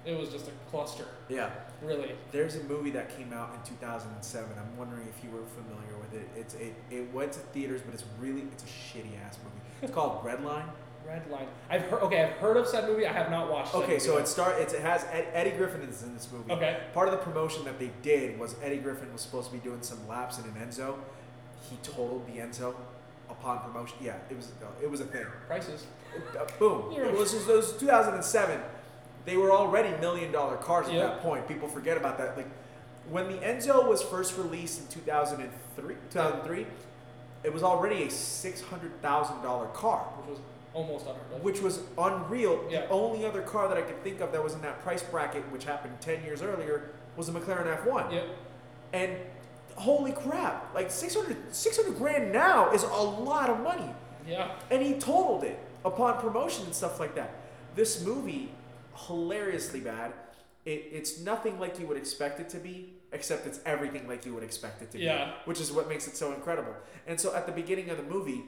it was just a cluster, Yeah. really. There's a movie that came out in 2007. I'm wondering if you were familiar with it. It's it, it went to theaters, but it's really it's a shitty ass movie. It's called Redline. Red line. I've heard. Okay, I've heard of said movie. I have not watched. Okay, so it start it's, it has Ed, Eddie Griffin is in this movie. Okay. Part of the promotion that they did was Eddie Griffin was supposed to be doing some laps in an Enzo. He totaled the Enzo upon promotion. Yeah, it was it was a thing. prices. Uh, boom. It was was 2007. They were already million dollar cars at Yeah. that point. People forget about that. Like when the Enzo was first released in 2003, 2003, it was already a six hundred thousand dollar car, which was almost unheard of. which was unreal. Yeah. The only other car that I could think of that was in that price bracket, which happened 10 years earlier, was a McLaren F1. Yep. And holy crap, like 600, 600 grand now is a lot of money. Yeah. And he totaled it upon promotion and stuff like that. This movie, hilariously bad. It, it's nothing like you would expect it to be, except it's everything like you would expect it to Yeah. be, which is what makes it so incredible. And so at the beginning of the movie,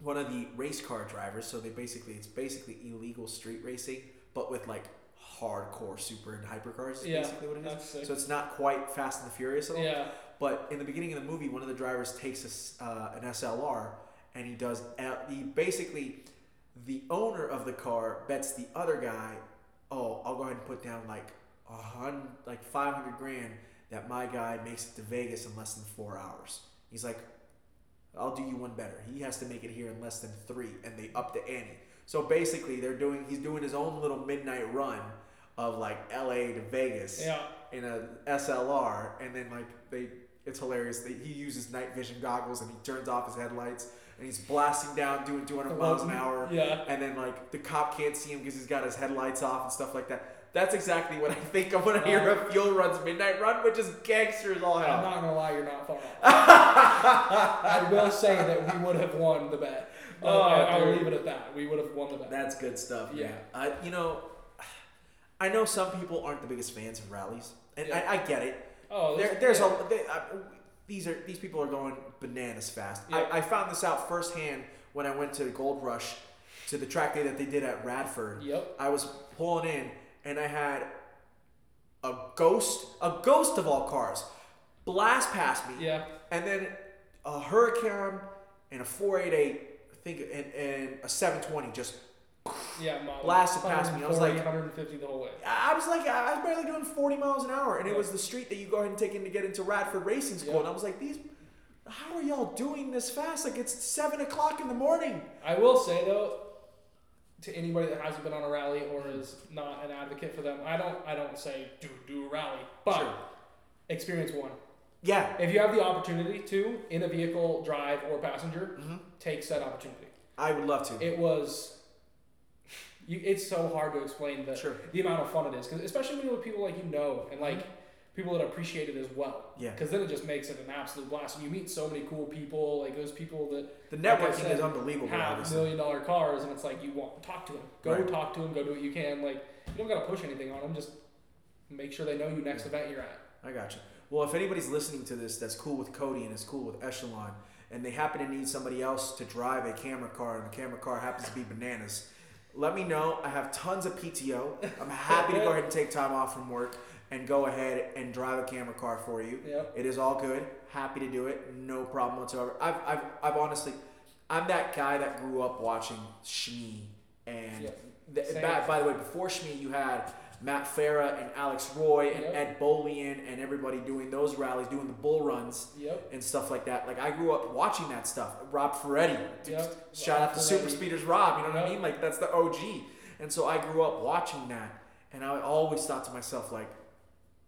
one of the race car drivers, so they basically it's basically illegal street racing, but with like hardcore super and hypercars. is Yeah, basically what it is. So it's not quite Fast and the Furious at all. Yeah. But in the beginning of the movie, one of the drivers takes a s uh, an SLR and he does. He basically, the owner of the car bets the other guy, "Oh, I'll go ahead and put down like a hundred, like five hundred grand that my guy makes it to Vegas in less than four hours." He's like, "I'll do you one better. He has to make it here in less than three, and they up the ante." So basically, they're doing. He's doing his own little midnight run of like L.A. to Vegas Yeah. in a SLR, and then like they, it's hilarious. They, he uses night vision goggles and he turns off his headlights and he's blasting down, doing 200 miles an hour. Yeah. And then like the cop can't see him because he's got his headlights off and stuff like that. That's exactly what I think of when I hear a Fuel Runs Midnight Run, which is gangsters all hell. I'm not gonna lie, you're not far off. I will say that we would have won the bet. Uh, Oh, I, I'll leave it at that. We would have won the bet. That's good stuff. Yeah. I, you know, I know some people aren't the biggest fans of rallies, and Yeah. I, I get it. oh, there, there's, there's yeah. a they, uh, these are these people are going bananas fast. Yeah. I, I found this out firsthand when I went to Gold Rush to the track day that they did at Radford. Yep. I was pulling in and I had a ghost, a ghost of all cars, blast past me, Yeah. and then a Hurricane and a 488, I think, and, and a 720 just. Yeah. Mom. Blasted past me. I was like- 150 the whole way. I was like, I was barely doing 40 miles an hour, and it was the street that you go ahead and take in to get into Radford Racing School. Yeah. And I was like, these, how are y'all doing this fast? Like it's seven o'clock in the morning. I will say though, to anybody that hasn't been on a rally or is not an advocate for them, I don't. I don't say do do a rally, but Sure. experience one. Yeah, If you have the opportunity to in a vehicle, drive or passenger, Mhm. take said opportunity. I would love to. It was. You, it's so hard to explain the Sure. the amount of fun it is, 'cause especially when you're with people like you know and like people that appreciate it as well. Mm-hmm. Yeah. Because then it just makes it an absolute blast, and you meet so many cool people. Like those people that the like networking said, is unbelievable. have obviously. million dollar cars, and it's like you want to talk to them, go Right. talk to them, go do what you can. Like you don't gotta push anything on them, just make sure they know you next event you're at. I got you. Well, if anybody's listening to this that's cool with Cody and is cool with Echelon, and they happen to need somebody else to drive a camera car, and the camera car happens to be bananas, let me know. I have tons of PTO. I'm happy to go ahead and take time off from work and go ahead and drive a camera car for you. Yep. It is all good. Happy to do it. No problem whatsoever. I've, I've, I've honestly, I'm that guy that grew up watching Shmee and. Yep. The, by, by the way, before Shmee, you had Matt Farah and Alex Roy and Yep. Ed Bolian and everybody doing those rallies, doing the bull runs Yep. and stuff like that. Like I grew up watching that stuff. Rob Ferretti, Yep. shout Rob out to Super Speeders Rob. You know what I mean? Like that's the OG. And so I grew up watching that, and I always thought to myself like,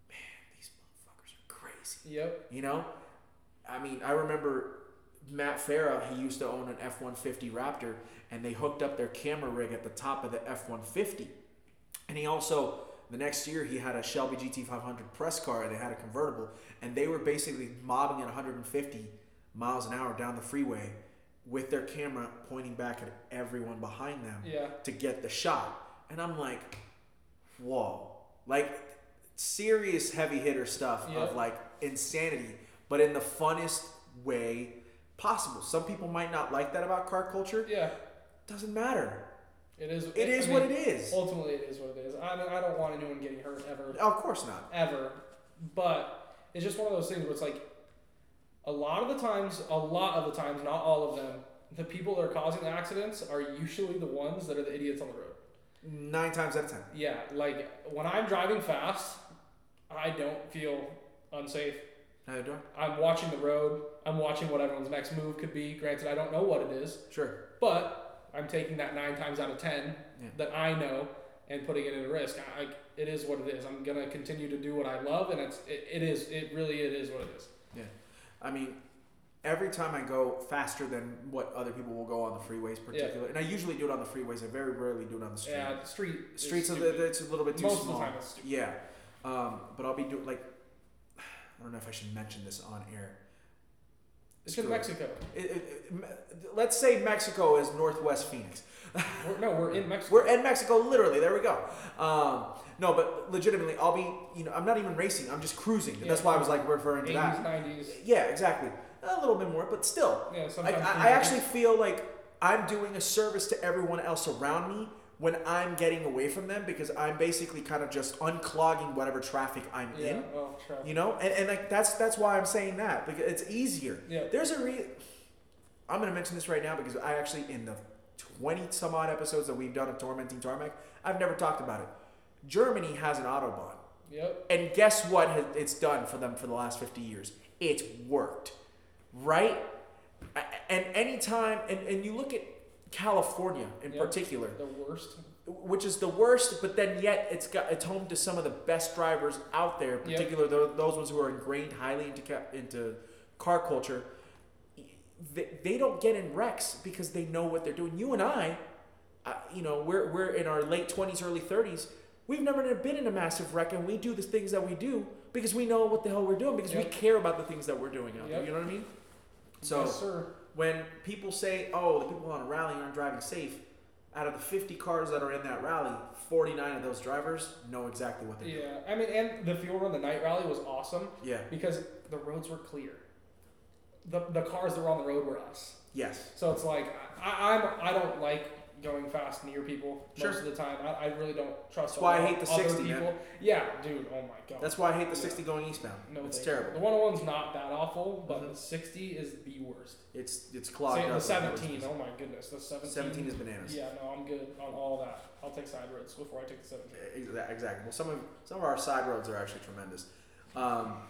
man, these motherfuckers are crazy. Yep. You know, I mean, I remember Matt Farah. He used to own an F one fifty Raptor, and they hooked up their camera rig at the top of the F one fifty. And he also the next year he had a Shelby GT five hundred press car, and they had a convertible, and they were basically mobbing at one hundred and fifty miles an hour down the freeway with their camera pointing back at everyone behind them Yeah. to get the shot. And I'm like, whoa. Like serious heavy hitter stuff Yeah. of like insanity, but in the funnest way possible. Some people might not like that about car culture. Yeah. Doesn't matter. It is. It I is mean, what it is. Ultimately, it is what it is. I mean, I don't want anyone getting hurt ever, Of course not. ever. But it's just one of those things where it's like, a lot of the times, a lot of the times, not all of them, the people that are causing the accidents are usually the ones that are the idiots on the road. Nine times out of ten. Yeah, like when I'm driving fast, I don't feel unsafe. How you doing? I'm watching the road. I'm watching what everyone's next move could be. Granted, I don't know what it is, Sure. but I'm taking that nine times out of ten Yeah. that I know and putting it at risk. I, I- it is what it is. I'm gonna continue to do what I love, and it's it, it is it really it is what it is. Yeah, I mean, every time I go faster than what other people will go on the freeways, particular, and I usually do it on the freeways. I very rarely do it on the street. Yeah, the street Streets, are, stupid. it's a little bit too Most small. of the time, it's stupid. Yeah, um, but I'll be doing like I don't know if I should mention this on air. It's in Mexico. It, it, it, let's say Mexico is Northwest Phoenix. We're, no, we're in Mexico. We're in Mexico, literally. There we go. Um, no, but legitimately, I'll be. You know, I'm not even racing. I'm just cruising. Yeah. That's why I was like referring to 80s, that. 90s. Yeah, exactly. A little bit more, but still. Yeah, I, sometimes. I, I actually feel like I'm doing a service to everyone else around me when I'm getting away from them because I'm basically kind of just unclogging whatever traffic I'm Yeah. in. Oh, traffic. You know, and, and like that's that's why I'm saying that because it's easier. Yeah. There's a re. I'm gonna mention this right now because I actually in the 20 some odd episodes that we've done of tormenting tarmac, I've never talked about it. Germany has an autobahn, Yep. and guess what? It's done for them for the last 50 years. It's worked, right? And anytime, and, and you look at California in Yep. particular, The worst. which is the worst, but then yet it's got it's home to some of the best drivers out there, Yep. particularly tho- those ones who are ingrained highly into into car culture. They, they don't get in wrecks because they know what they're doing. You and I, uh, you know, we're we're in our late twenties, early thirties. We've never been in a massive wreck, and we do the things that we do because we know what the hell we're doing because we care about the things that we're doing out there. You know what I mean? So yes, sir. When people say, "Oh, the people on a rally aren't driving safe," out of the 50 cars that are in that rally, 49 of those drivers know exactly what they're doing. Yeah, I mean, and the fuel run, the night rally was awesome Yeah. because the roads were clear. The, the cars that were on the road were us. Yes. So it's like I, I'm I don't like going fast near people Sure. most of the time. I, I really don't trust. That's why I hate the other 60, man. people. Yeah, dude. Oh my god. That's why I hate the Yeah. 60 going eastbound. no. it's you. terrible. The 101's not that awful, but Mhm. the 60 is the worst. It's it's clogged the 17. Oh my goodness, the 17. 17 is bananas. Yeah, no, I'm good on all that. I'll take side roads before I take the 17. Exactly. Well, some of some of our side roads are actually tremendous. Um,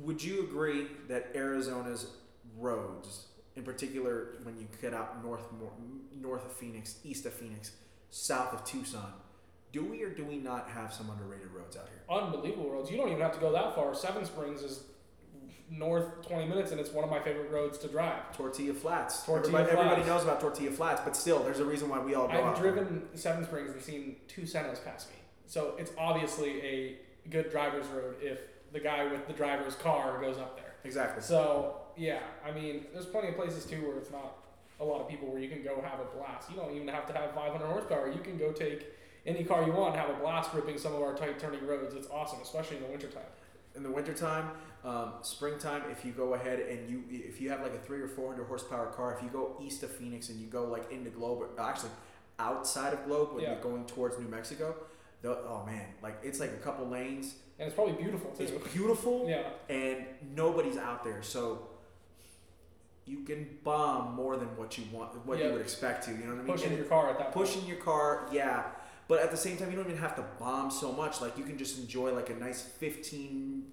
would you agree that Arizona's roads, in particular, when you get out north north of Phoenix, east of Phoenix, south of Tucson, do we or do we not have some underrated roads out here? Unbelievable roads. You don't even have to go that far. Seven Springs is north 20 minutes, and it's one of my favorite roads to drive. Tortilla Flats. Tortilla everybody, everybody knows about Tortilla Flats, but still, there's a reason why we all go I've driven Seven Springs and seen two Sennas pass me. So it's obviously a good driver's road if the guy with the driver's car goes up there. Exactly. So yeah, I mean, there's plenty of places too where it's not a lot of people where you can go have a blast. You don't even have to have 500 horsepower. You can go take any car you want and have a blast ripping some of our tight turning roads. It's awesome, especially in the wintertime. in the wintertime, um, springtime, if you go ahead and you if you have like a three or four hundred horsepower car, if you go east of Phoenix and you go like into Globe, actually outside of Globe when Yeah. you're going towards New Mexico, the, oh man, like it's like a couple lanes. And it's probably beautiful too. It's beautiful Yeah. and nobody's out there, so you can bomb more than what you want, what Yeah. you would expect to. You know what I mean? Pushing And your car at that point. pushing your car, yeah. But at the same time, you don't even have to bomb so much. Like you can just enjoy like a nice fifteen.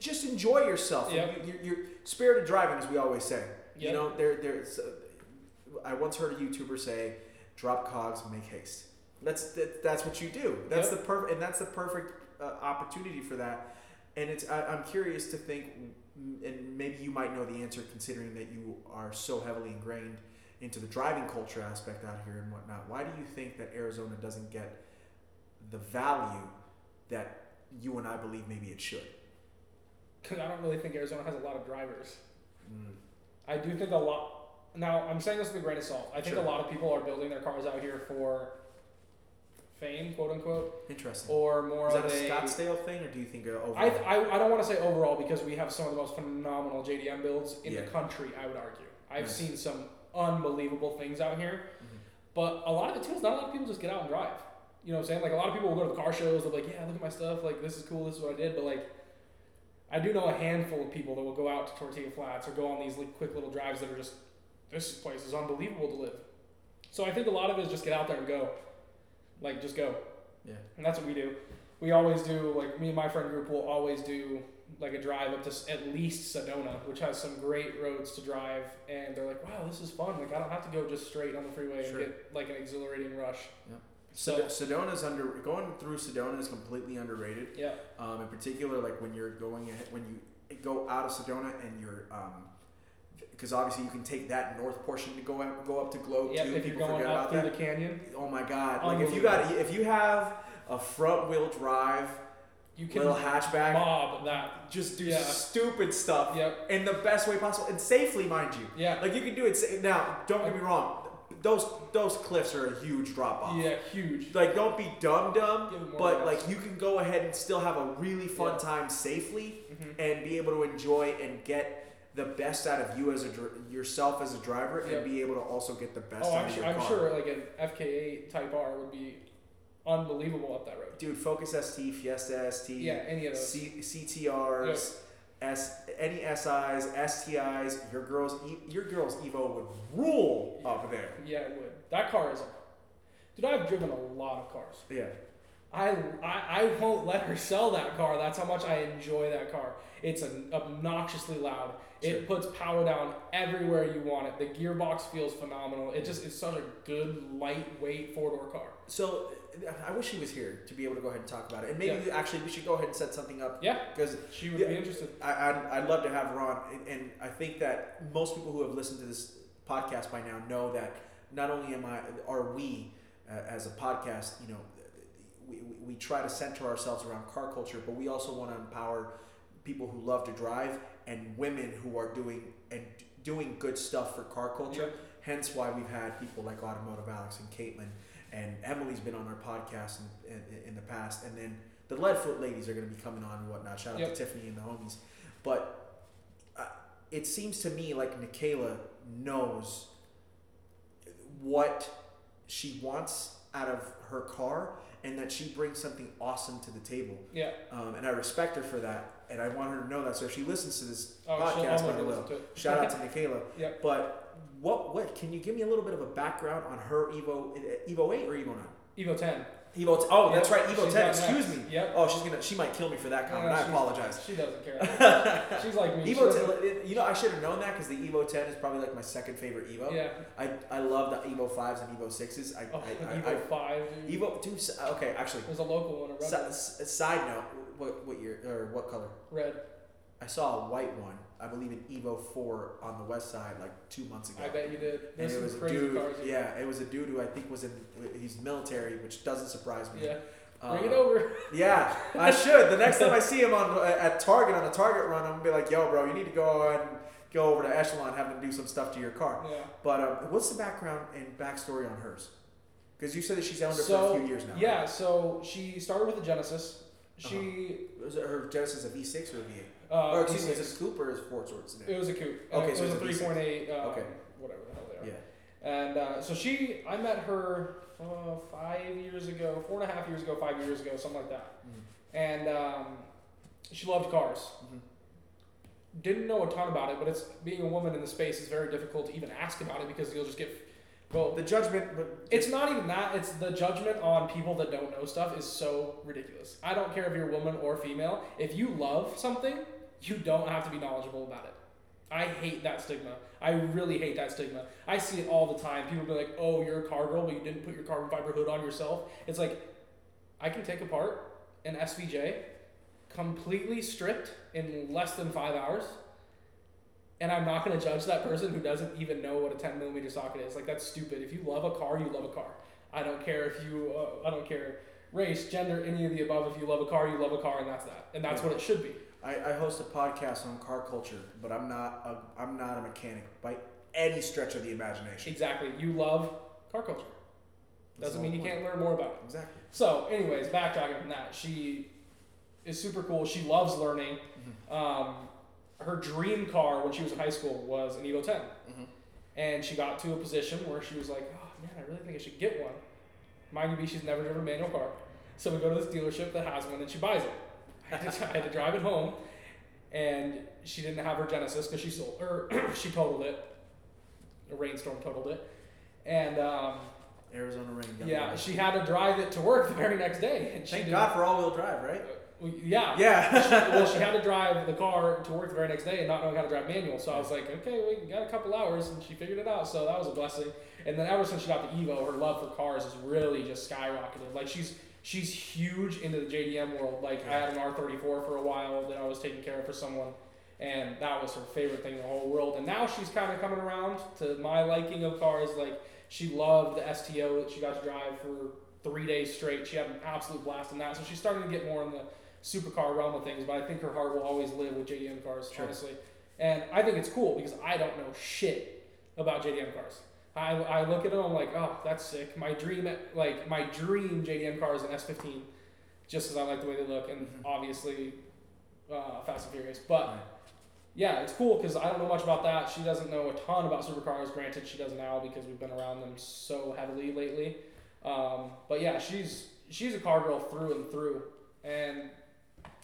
Just enjoy yourself. Yep. You, you, you're spirited driving, as we always say. You know, there, there's. Uh, I once heard a YouTuber say, "Drop cogs, make haste." That's that, that's what you do. That's Yep. the perfect, and that's the perfect uh, opportunity for that. And it's I, I'm curious to think, and maybe you might know the answer, considering that you are so heavily ingrained into the driving culture aspect out here and whatnot. Why do you think that Arizona doesn't get the value that you and I believe maybe it should? Because I don't really think Arizona has a lot of drivers. Mm. I do think a lot. Now, I'm saying this with a grain of salt. I think Sure. a lot of people are building their cars out here for fame, quote unquote, Interesting. or more Is of that a a. Scottsdale thing, or do you think overall? I, I, I don't want to say overall because we have some of the most phenomenal JDM builds in Yeah. the country, I would argue. I've Nice. seen some unbelievable things out here. Mhm. But a lot of it too is not a lot of people just get out and drive. You know what I'm saying? Like a lot of people will go to the car shows, they're like, yeah, look at my stuff, like this is cool, this is what I did. But like, I do know a handful of people that will go out to Tortilla Flats or go on these like, quick little drives that are just, this place is unbelievable to live. So I think a lot of it is just get out there and go. Like, just go. Yeah. And that's what we do. We always do, like, me and my friend group will always do like a drive up to at least Sedona, which has some great roads to drive. And they're like, wow, this is fun. Like, I don't have to go just straight on the freeway Sure. and get like an exhilarating rush. Yep. So, Sed- Sedona's under going through Sedona is completely underrated. yeah. Um, in particular, like when you're going ahead, when you go out of Sedona and you're, because obviously you can take that north portion to go out, go up to Globe Yep, too. if you're People going forget up about through that. the canyon, oh my God! Like if you got, if you have a front wheel drive you can little hatchback, mob that. just do Yeah. stupid stuff Yep. in the best way possible and safely, mind you. Yeah. Like you can do it sa- now. Don't get me wrong; those those cliffs are a huge drop off. Yeah, huge. Like don't be dumb dumb, Give it more but like you can go ahead and still have a really fun Yeah. time safely Mhm. and be able to enjoy and get the best out of you as a yourself as a driver Yeah. and be able to also get the best Oh, out I'm, of your I'm car. sure like an FK8 Type R would be unbelievable up that road. Dude, Focus ST, Fiesta ST, Yeah, any of those. C- CTRs, S any SIs, STIs, your girls your girls Evo would rule up there. Yeah, it would. That car is. Dude, I've driven a lot of cars. Yeah. I, I, I won't let her sell that car. That's how much I enjoy that car. It's an obnoxiously loud. Sure. It puts power down everywhere you want it. The gearbox feels phenomenal. It just it's such a good lightweight four door car. So I wish she was here to be able to go ahead and talk about it. And maybe actually we should go ahead and set something up Yeah, because she would Yeah. be interested. I, I'd, I'd love to have Ron, and, and I think that most people who have listened to this podcast by now know that not only am I, are we uh, as a podcast, you know, we, we try to center ourselves around car culture, but we also want to empower people who love to drive and women who are doing and doing good stuff for car culture. Hence why we've had people like Automotive Alex and Caitlin, and Emily's been on our podcast in, in, in the past, and then the Leadfoot ladies are going to be coming on and whatnot. Shout out Yep. to Tiffany and the homies. But uh, it seems to me like Nikayla knows what she wants out of her car and that she brings something awesome to the table. Yeah. Um, and I respect her for that. And I want her to know that. So if she listens to this Oh, podcast, almost I will. listen to it. Shout out to Nikayla. Yep. But what what can you give me a little bit of a background on her Evo uh, Evo eight or Evo nine? Evo 10. Evo. T- oh, Yep, that's right. Evo she's ten. Excuse next. me. Yep. Oh, she's gonna. She might kill me for that comment. Yeah, I apologize. She doesn't care. She's like me. Evo 10. You know, I should have known that because the Evo ten is probably like my second favorite Evo. Yeah. I I love the Evo fives and Evo sixes. I, Oh, I, I, Evo I, 5. Dude. Evo two. Okay, actually. There's a local one. Si- side note, what what year or what color? Red. I saw a white one. I believe in Evo four on the west side like two months ago. I bet you did. and it was a dude. cars. Yeah, it was a dude who I think was in. He's military, which doesn't surprise me. Yeah. Uh, Bring it over. Yeah, I should. The next time I see him on at Target on a Target run, I'm gonna be like, "Yo, bro, you need to go and go over to Echelon, have them do some stuff to your car." Yeah. But um, what's the background and backstory on hers? Because you said that she's owned it So, for a few years now. Yeah, so she started with a Genesis. She, right? Was it her Genesis a V6 or a V8? uh, or excuse me, V6. is it a coupe or is it four sorts? it was a coupe. Uh, Okay, it so was a it's a V6. 3.8, um, Okay. whatever the hell they are. Yeah. And uh, so she, I met her uh, five years ago, four and a half years ago, five years ago, something like that. Mm. And um, she loved cars. Mhm. Didn't know a ton about it, but it's being a woman in the space is very difficult to even ask about it because you'll just get Well, The judgment, but It's not even that. It's the judgment on people that don't know stuff is so ridiculous. I don't care if you're a woman or female. If you love something, you don't have to be knowledgeable about it. I hate that stigma. I really hate that stigma. I see it all the time. People be like, "Oh, you're a car girl, but you didn't put your carbon fiber hood on yourself." It's like I can take apart an SVJ completely stripped in less than five hours and I'm not going to judge that person who doesn't even know what a 10 millimeter socket is. Like that's stupid. If you love a car, you love a car. I don't care if you, uh, I don't care race, gender, any of the above. If you love a car, you love a car, and that's that. And that's Yeah. what it should be. I, I host a podcast on car culture, but I'm not a, I'm not a mechanic by any stretch of the imagination. Exactly. You love car culture. Doesn't mean you whole can't learn more about it. Exactly. So, anyways, backtracking from that, she is super cool. She loves learning. Um, her dream car when she was in high school was an Evo 10. Mhm. And she got to a position where she was like, oh man, I really think I should get one. Mind you, she's never driven a manual car. So we go to this dealership that has one and she buys it. I had to, I had to drive it home and she didn't have her Genesis because she sold, or she totaled it. A rainstorm totaled it. And um, Arizona rain. yeah, she had to drive it to work the very next day. And she Thank God for all-wheel drive, right? Well, yeah. Yeah. She- well, she had to drive the car to work the very next day and not knowing how to drive manual. So I was like, okay, we got a couple hours, and she figured it out. So that was a blessing. And then ever since she got the Evo, her love for cars has really just skyrocketed. Like she's she's huge into the JDM world. Like I had an R34 for a while that I was taking care of for someone, and that was her favorite thing in the whole world. And now she's kind of coming around to my liking of cars. Like she loved the STO that she got to drive for three days straight. She had an absolute blast in that. So she's starting to get more in the supercar realm of things, but I think her heart will always live with JDM cars, Sure. honestly. And I think it's cool because I don't know shit about JDM cars. I, I look at them, I'm like, oh, that's sick. My dream, like my dream JDM car is an S15, just because I like the way they look, and Mhm. obviously uh, Fast and Furious. But Right. yeah, it's cool because I don't know much about that. She doesn't know a ton about supercars. Granted, she does now because we've been around them so heavily lately. Um, but yeah, she's she's a car girl through and through, and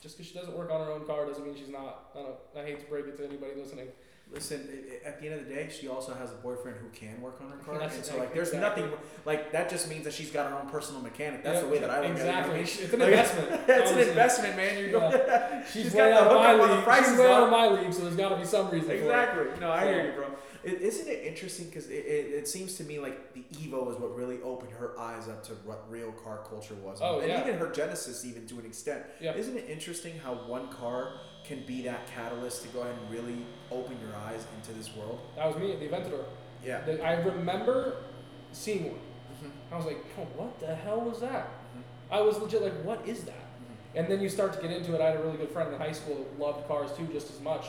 just because she doesn't work on her own car doesn't mean she's not. I don't. I hate to break it to anybody listening. Listen, at the end of the day, she also has a boyfriend who can work on her car, That's and so like, there's exactly. nothing like that. Just means that she's got her own personal mechanic. That's Yeah, the way that I look exactly. at it. you know what I mean? It's an investment. it's an investment, man. You're going. Yeah. She's, She's way got out the of my on the league. prices, She's way out of my league, so there's got to be some reason. Exactly. No, I hear you, bro. It, isn't it interesting? Because it, it, it seems to me like the Evo is what really opened her eyes up to what real car culture was. Oh, and yeah. even her Genesis, even to an extent. Yeah. Isn't it interesting how one car can be that catalyst to go ahead and really open your eyes into this world? That was me at the Aventador. Yeah. The- I remember seeing one. Mhm. I was like, oh, what the hell was that? Mhm. I was legit like, what is that? Mhm. And then you start to get into it. I had a really good friend in high school that loved cars too, just as much.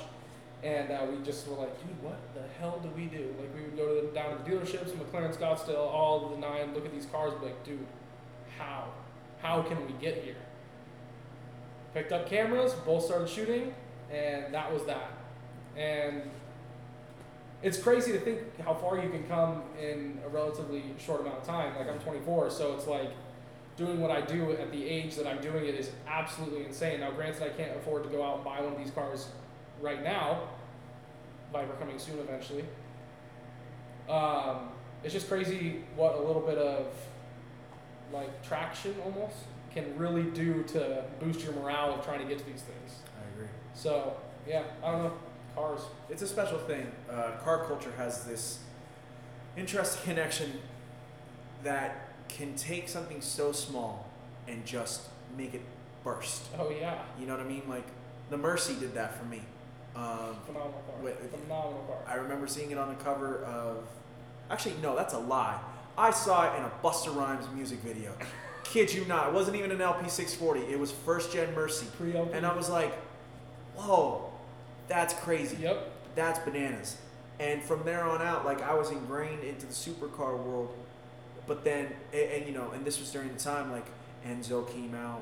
And uh, we just were like, dude, what the hell do we do? Like, we would go to the, down to the dealerships, McLaren, Scottsdale, all the nine, look at these cars, and be like, dude, how? How can we get here? Picked up cameras, both started shooting, and that was that. And it's crazy to think how far you can come in a relatively short amount of time. Like I'm 24, so it's like doing what I do at the age that I'm doing it is absolutely insane. Now, granted, I can't afford to go out and buy one of these cars right now. Viper coming soon eventually. Um, it's just crazy what a little bit of like traction almost can really do to boost your morale of trying to get to these things. I agree. So yeah, I don't know, cars. It's a special thing. Uh, car culture has this interesting connection that can take something so small and just make it burst. Oh yeah, You know what I mean? Like the Murci did that for me. Um, phenomenal car. Wait, phenomenal car. I remember seeing it on the cover of. Actually, no, that's a lie. I saw it in a Busta Rhymes music video. Kid you not, it wasn't even an LP640. It was first gen Murci, Pre LP. and I was like, "Whoa, that's crazy. Yep. That's bananas." And from there on out, like I was ingrained into the supercar world. But then, and, and, you know, and this was during the time like Enzo came out,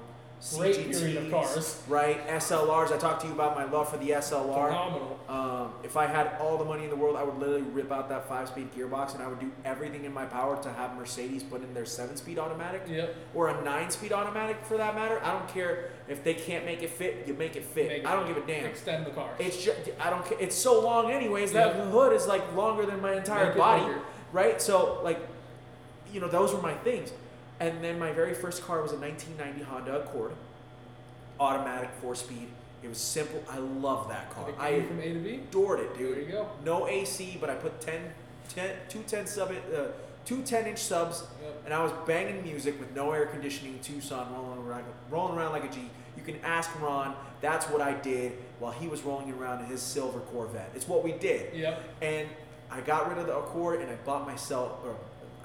Great period of cars. right? SLRs. I talked to you about my love for the SLR. Phenomenal. Um, if I had all the money in the world, I would literally rip out that five-speed gearbox, and I would do everything in my power to have Mercedes put in their seven-speed automatic Yep. or a nine-speed automatic, for that matter. I don't care if they can't make it fit; you make it fit. Make it I don't fit. give a damn. Extend the car. It's just I don't care. It's so long, anyways. That hood is like longer than my entire body. bigger. right? So like, you know, those were my things. And then my very first car was a 1990 Honda Accord, automatic four speed. It was simple. I love that car. I from A to B. adored it, dude. There you go. No AC, but I put 10, 10 two 10 sub, uh, two 10 inch subs, Yep. and I was banging music with no air conditioning in Tucson, rolling around, rolling around like a G. You can ask Ron. That's what I did while he was rolling around in his silver Corvette. It's what we did. Yep. And I got rid of the Accord and I bought myself, or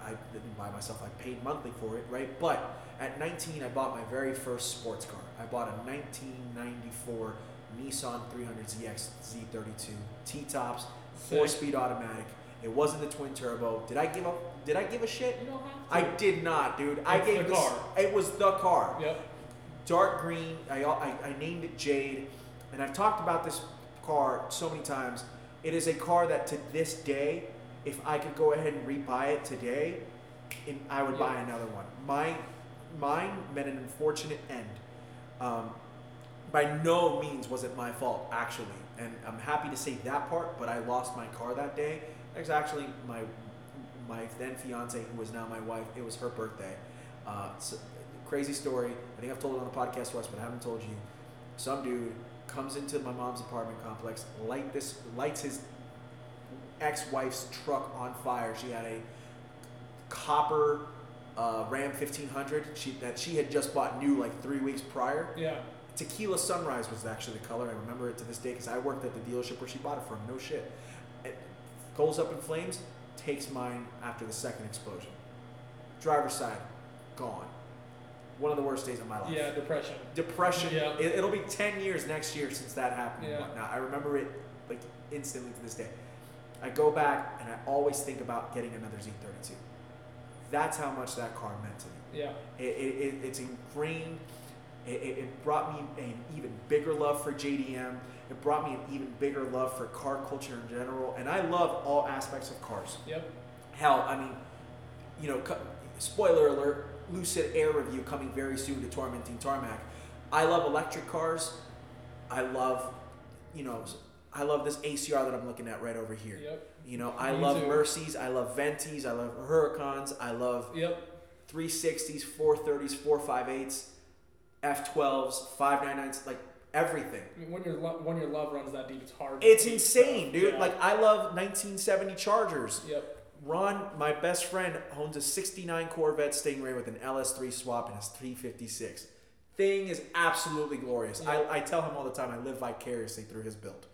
I didn't buy myself, I paid monthly for it, right? But at 19, I bought my very first sports car. I bought a 1994 Nissan 300ZX Z32 T-tops, four-speed automatic. It wasn't the twin turbo. Did I give up? Did I give a shit? You don't have to. I did not, dude. I gave the this- car. It was the car Yep. dark green. I, I, I named it Jade, and I've talked about this car so many times. It is a car that to this day, if I could go ahead and rebuy it today, I would buy another one. Mine, mine met an unfortunate end. Um, by no means was it my fault, actually, and I'm happy to say that part. But I lost my car that day. It was actually my my then fiance, who is now my wife. It was her birthday. Uh, so, crazy story. I think I've told it on the podcast twice, but I haven't told you. Some dude comes into my mom's apartment complex, light this, lights his ex-wife's truck on fire. She had a copper uh, Ram 1500 she, that she had just bought new like three weeks prior. Yeah. Tequila Sunrise was actually the color. I remember it to this day because I worked at the dealership where she bought it from. No shit. It goes up in flames, takes mine after the second explosion. Driver's side, gone. One of the worst days of my life. Yeah. Depression. Depression. Yeah. It, it'll be 10 years next year since that happened. Yeah. and whatnot. I remember it like instantly to this day. I go back and I always think about getting another Z32. That's how much that car meant to me. Yeah. It, it, it, it's ingrained. It, it, it brought me an even bigger love for JDM. It brought me an even bigger love for car culture in general. And I love all aspects of cars. Yep. Hell, I mean, you know, spoiler alert, Lucid Air review coming very soon to Tormenting Tarmac. I love electric cars. I love, you know, I love this ACR that I'm looking at right over here. Yep. You know, I Me love too. Murcis, I love Ventis, I love Huracans, I love Yep. 360s, 430s, 458s, F12s, 599s, like everything. I mean, when your lo- when your love runs that deep, it's hard. It's insane, stuff. dude. Yeah. Like I love 1970 Chargers. Yep. Ron, my best friend, owns a 69 Corvette Stingray with an LS3 swap and a 356. Thing is absolutely glorious. Yeah. I, I tell him all the time I live vicariously through his build.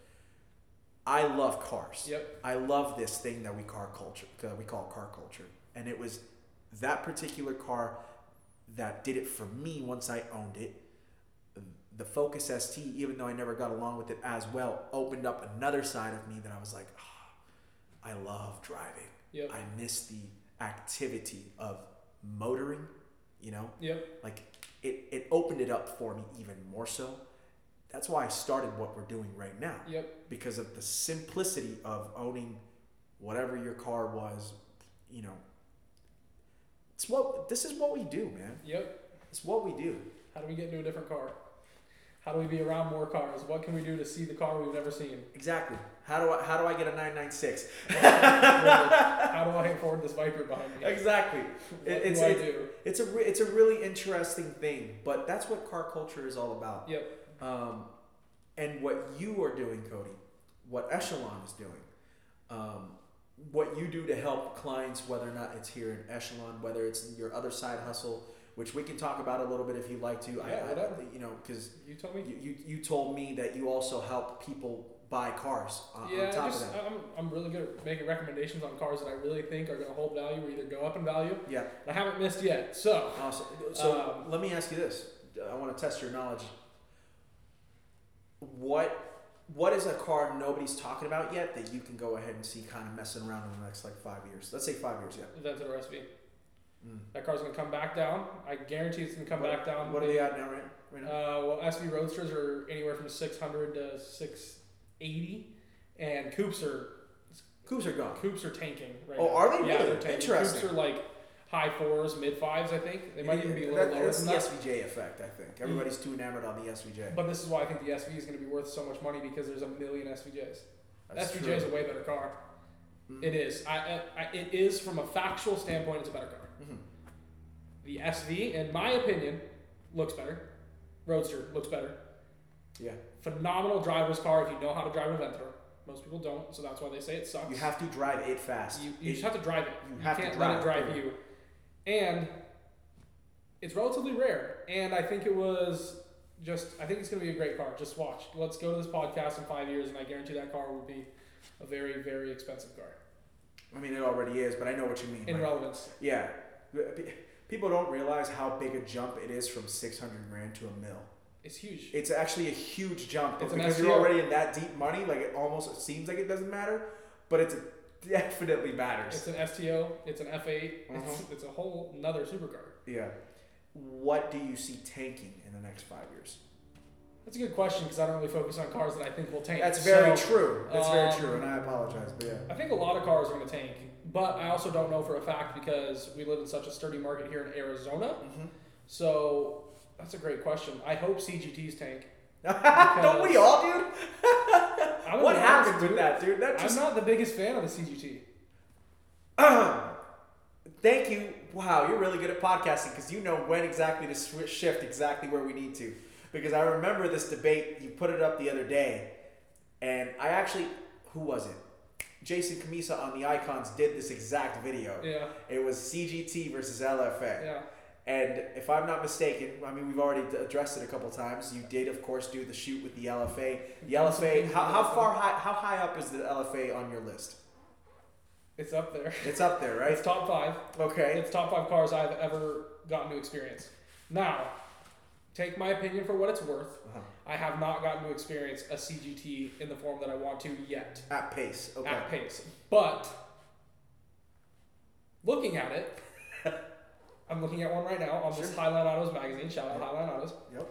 I love cars. Yep. I love this thing that we car culture that we call car culture, and it was that particular car that did it for me once I owned it. The Focus ST, even though I never got along with it as well, opened up another side of me that I was like, "Ah, I love driving. Yep. I miss the activity of motoring. You know, Yep. like it, it opened it up for me even more so. That's why I started what we're doing right now Yep. because of the simplicity of owning whatever your car was, you know. It's what this is what we do, man. Yep. It's what we do. How do we get into a different car? How do we be around more cars? What can we do to see the car we've never seen? Exactly. How do I how do I get a 996? How do I afford this Viper behind me? exactly. What it's do I do? it's a re- it's a really interesting thing, but that's what car culture is all about. Yep. Um, and what you are doing, Cody, what Echelon is doing, um, what you do to help clients, whether or not it's here in Echelon, whether it's your other side hustle, which we can talk about a little bit if you'd like to. I, Yeah, I, whatever. you know, because You told me. you, you, you told me that you also help people buy cars on, yeah, on top just, of that. I'm, I'm really good at making recommendations on cars that I really think are going to hold value or either go up in value. Yeah, I haven't missed yet. So, awesome. So Um, let me ask you this. I want to test your knowledge. What what is a car nobody's talking about yet that you can go ahead and see kind of messing around in the next like five years? Let's say five years, yeah. Aventador SV. Mm. That car's going to come back down. I guarantee it's going to come What- back down. What are they at now, right? right now? Uh, well, SV Roadsters are anywhere from 600 to 680, and coupes are Coupes are gone. coupes are tanking right Oh, now. are they Yeah, really? they're tanking. Interesting. Coupes are like high fours, mid fives. I think they might even be a little That- lower That's than the that. SVJ effect, I think. Everybody's too enamored on the SVJ. But this is why I think the SV is going to be worth so much money because there's a million SVJs. That's SVJ true. is a way better car. Mhm. It is. I, I, it is from a factual standpoint. It's a better car. Mhm. The SV, in my opinion, looks better. Roadster looks better. Yeah. Phenomenal driver's car if you know how to drive a Ventura. Most people don't, so that's why they say it sucks. You have to drive it fast. You, you It- just have to drive it. you You, have to can't drive let it drive it. you. And it's relatively rare. And I think it was just, I think it's going to be a great car. Just watch. Let's go to this podcast in five years, and I guarantee that car will be a very, very expensive car I mean, it already is, but I know what you mean. in Like, relevance. yeah. People don't realize how big a jump it is from 600 grand to a mil. It's huge. It's actually a huge jump, It's because you're already in that deep money, like it almost it seems like it doesn't matter, but it definitely matters. It's an STO. It's an F8. It's, Uh-huh. it's a whole another supercar. yeah. What do you see tanking in the next five years? That's a good question because I don't really focus on cars that I think will tank. That's very So, true. That's very um, true, and I apologize, but yeah. I think a lot of cars are going to tank, but I also don't know for a fact because we live in such a sturdy market here in Arizona. Mm-hmm. So that's a great question. I hope CGTs tank. Don't we all, dude? What happened with that, dude? That I'm not the biggest fan of the CGT. Thank you. Wow, you're really good at podcasting because you know when exactly to swi shift exactly where we need to. Because I remember this debate. You put it up the other day, and I actually, who was it? Jason Cammisa on the Icons did this exact video. Yeah, It was CGT versus LFA. yeah. And if I'm not mistaken, I mean, we've already addressed it a couple times. You did, of course, do the shoot with the LFA. The LFA, how, how far high, how high up is the LFA on your list? It's up there. It's up there, right? It's top five. Okay. It's top five cars I've ever gotten to experience. Now, take my opinion for what it's worth. Uh-huh. I have not gotten to experience a CGT in the form that I want to yet. At pace. Okay. at pace. But looking at it, I'm looking at one right now on this Sure. Highline Autos magazine. Shout out Yep. Highline Autos. Yep.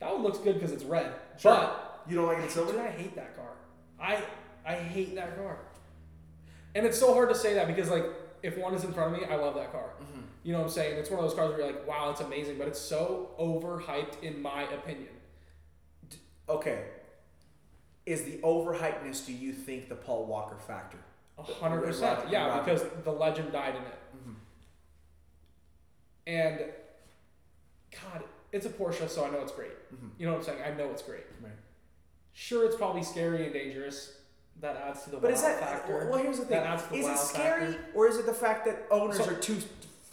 That one looks good because it's red. Sure. But You don't like it in dude, silver? I hate that car. I I hate that car. And it's so hard to say that because like if one is in front of me, I love that car. Mm-hmm. You know what I'm saying? It's one of those cars where you're like, wow, it's amazing, but it's so overhyped in my opinion. Okay. Is the overhypeness, do you think, the Paul Walker factor? A hundred percent. Yeah, because the legend died in it. Mm-hmm. And God, it's a Porsche, so I know it's great. Mhm. You know what I'm saying? I know it's great. Right. Sure, it's probably scary and dangerous. That adds to the But wow is that factor. well? Here's the thing: That adds to the is wow it scary, factor. or is it the fact that owners So- are too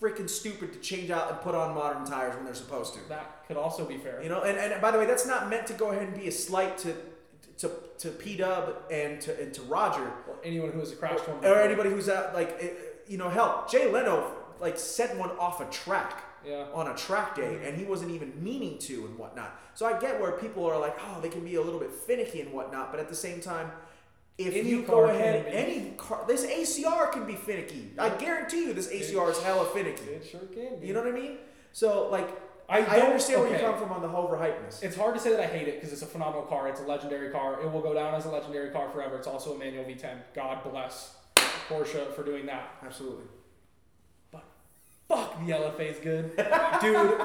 freaking stupid to change out and put on modern tires when they're supposed to? That could also be fair. You know, and, and by the way, that's not meant to go ahead and be a slight to to to P Dub and to and to Roger or anyone who has crashed one. or anybody who's out like eh, you know, hell, Jay Leno like set one off a track. Yeah. on a track day mm-hmm. and he wasn't even meaning to and whatnot. So I get where people are like, oh, they can be a little bit finicky and whatnot, but at the same time, if Any you go ahead, any car, this ACR can be finicky. I guarantee you, this ACR is hella finicky. It sure can. Be. You know what I mean? So like, I, I, don't- understand where you come from on the overhypeness. It's hard to say that I hate it because it's a phenomenal car. It's a legendary car. It will go down as a legendary car forever. It's also a manual V10. God bless Porsche for doing that. Absolutely. Fuck, the LFA is good. Dude,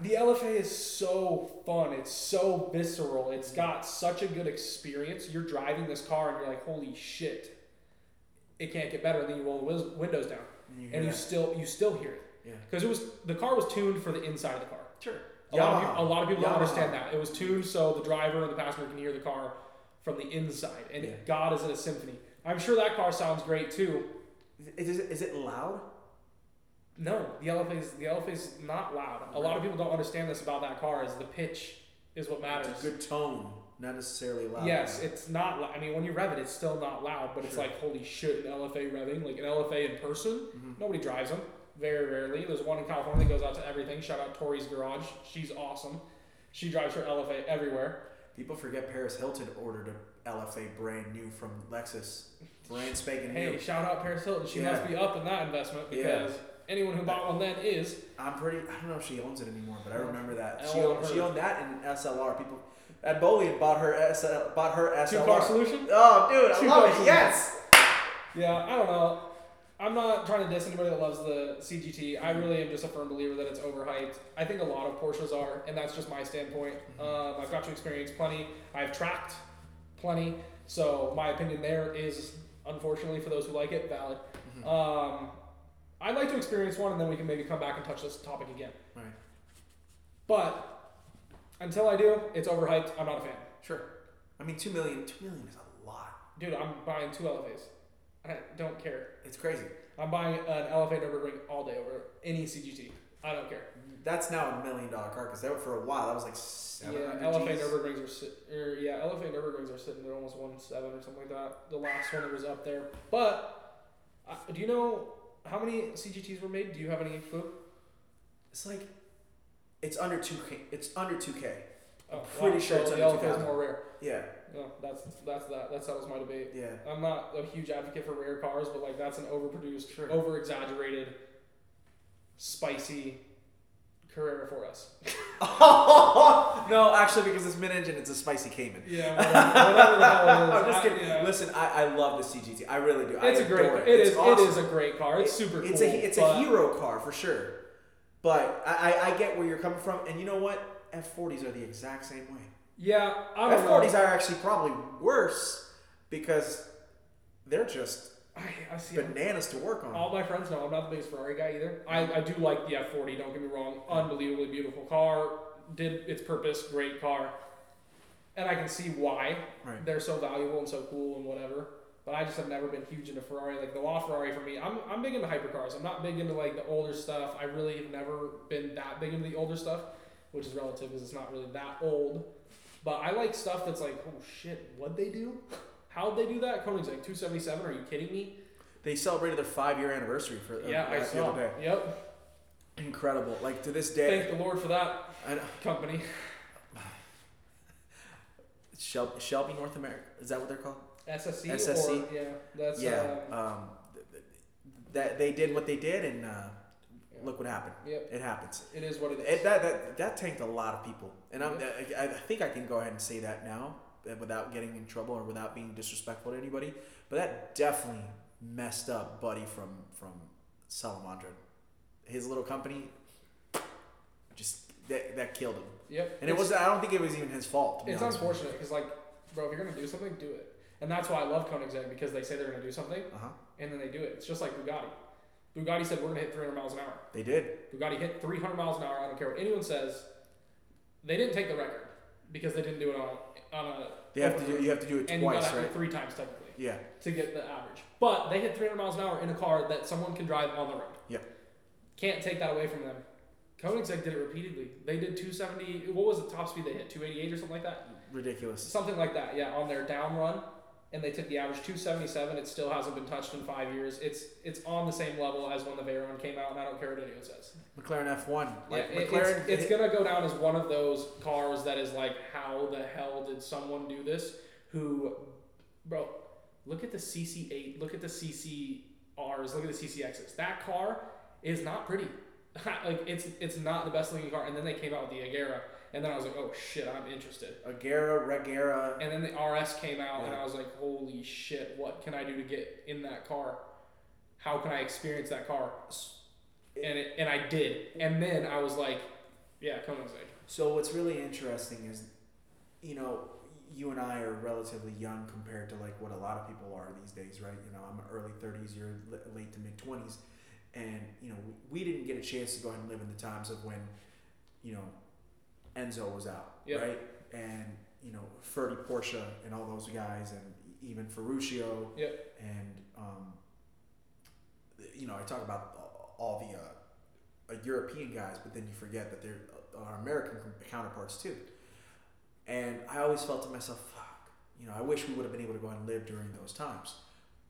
the LFA is so fun. It's so visceral. It's got such a good experience. You're driving this car and you're like, holy shit. It can't get better. And then you roll the windows down. And you And you still you still hear it. Yeah. Because it was the car was tuned for the inside of the car. Sure. A lot, of people, a lot of people don't understand that. It was tuned so the driver and the passenger can hear the car from the inside. And Yeah. God is it a symphony. I'm sure that car sounds great too. Is, it, is it loud? No, the LFA is the LFA is not loud. A lot of people don't understand this about that car. Is the pitch is what matters. It's a good tone, not necessarily loud. Yes, it's not. I mean, when you rev it, it's still not loud, but it's Sure. like holy shit, an LFA revving, like an LFA in person. Mhm. Nobody drives them. Very rarely. There's one in California that goes out to everything. Shout out Tori's Garage. She's awesome. She drives her LFA everywhere. People forget Paris Hilton ordered a LFA brand new from Lexus, brand spanking Hey, new. shout out Paris Hilton. She Yeah. must be up in that investment Yeah. Anyone who bought one then is. I'm pretty. I don't know if she owns it anymore, but I remember that she owned, she owned that in SLR. People at Bolian bought her SL, bought her SLR. Two car solution. Oh, dude, I Two love it. solution. Yes. Yeah, I don't know. I'm not trying to diss anybody that loves the CGT. I really am just a firm believer that it's overhyped. I think a lot of Porsches are, and that's just my standpoint. Um, I've got to experience plenty. I've tracked plenty, so my opinion there is unfortunately for those who like it, valid. Mhm. Um, I'd like to experience one, and then we can maybe come back and touch this topic again. Right. But until I do, it's overhyped. I'm not a fan. Sure. I mean, two million. Two million is a lot. Dude, I'm buying two LFAs. I don't care. It's crazy. I'm buying an LFA Nürburgring all day over any CGT. I don't care. That's now a million dollar car because for a while that was like seven Yeah, LFA Nürburgrings are sit, or yeah, LFA Nürburgrings are sitting at almost one seven or something like that. The last one that was up there. But uh, do you know how many CGTs were made? Do you have any clue? It's like it's under two k. It's under two k. Oh, pretty wow, sure so it's under is 2000. more rare. Yeah. No, that's that's that. That's that settles my debate. Yeah. I'm not a huge advocate for rare cars, but like that's an overproduced, Sure. over exaggerated, spicy Carrera for us. no, actually, because it's mid-engine, it's a spicy Cayman. Yeah, whatever, whatever the hell it is. I'm just I- kidding. yeah. Listen, I, I love the CGT. I really do. It's I a great. adore It It's is. awesome. It is a great car. It's It- super It's cool. a it's but- a hero car for sure. But I, I, I get where you're coming from, and you know what? F40s are the exact same way. Yeah, I don't F40s know. are actually probably worse because they're just I, I see. bananas to work on. All my friends know I'm not the biggest Ferrari guy either. I, I do like the F40. Don't get me wrong. Unbelievably beautiful car. Did its purpose. Great car. And I can see why Right. they're so valuable and so cool and whatever. But I just have never been huge into Ferrari. Like the LaFerrari for me, I'm, I'm big into hypercars. I'm not big into like the older stuff. I really have never been that big into the older stuff, which is relative because it's not really that old. But I like stuff that's like, oh shit, what'd they do? How'd they do that? Koenigsegg 277? Are you kidding me? They celebrated their five year anniversary for uh, Yeah, I the saw. Yep. Incredible. Like to this day, Thank the Lord for that company. Shel- Shelby North America. Is that what they're called? SSC, SSC? or yeah, that's yeah. um, Um, th- th- that they did what they did, and uh, Yeah. look what happened. Yep. It happens. it is what it is. It, that, that that tanked a lot of people, and I'm, I, I think I can go ahead and say that now uh, without getting in trouble or without being disrespectful to anybody. But that definitely messed up Buddy from from Salamandra. His little company just that, that killed him, yep. and it was I don't think it was even his fault. It's unfortunate because, like, bro, if you're gonna do something, do it. And that's why I love Koenigsegg because they say they're gonna do something. Uh-huh. and then they do it. It's just like Bugatti. Bugatti said we're gonna hit 300 miles an hour. They did. Bugatti hit 300 miles an hour. I don't care what anyone says. They didn't take the record because they didn't do it on on a. They have to do. You have to do it and you twice, have right? it three times technically. Yeah. to get the average. But they hit 300 miles an hour in a car that someone can drive on the road. Yeah. Can't take that away from them. Koenigsegg did it repeatedly. They did 270. What was the top speed they hit? 288 or something like that. Ridiculous. Something like that. Yeah, on their down run, and they took the average 277. It still hasn't been touched in five years. It's it's on the same level as when the Veyron came out, and I don't care what anyone says. McLaren F1. Like yeah, McLaren. it's, it's gonna go down as one of those cars that is like, how the hell did someone do this? Who, bro, look at the CC8, look at the CCRs, look at the CCXs. That car is not pretty. like it's it's not the best looking car. And then they came out with the Agera, and then I was like, oh shit, I'm interested. Agera, Regera. And then the RS came out, and I was like, holy shit, what can I do to get in that car? How can I experience that car? And it, and I did. And then I was like, yeah, Koenigsegg. So what's really interesting is, you know, you and I are relatively young compared to like what a lot of people are these days, right? You know, I'm early 30s, you're late to mid 20s, and you know, we didn't get a chance to go ahead and live in the times of when, you know, Enzo was out, Yeah. right? And you know, Ferdy Porsche and all those guys, and even Ferruccio, Yep. and um, you know, I talk about all the uh, uh, European guys, but then you forget that they're uh, our American counterparts too. And I always felt to myself, fuck, you know, I wish we would have been able to go and live during those times.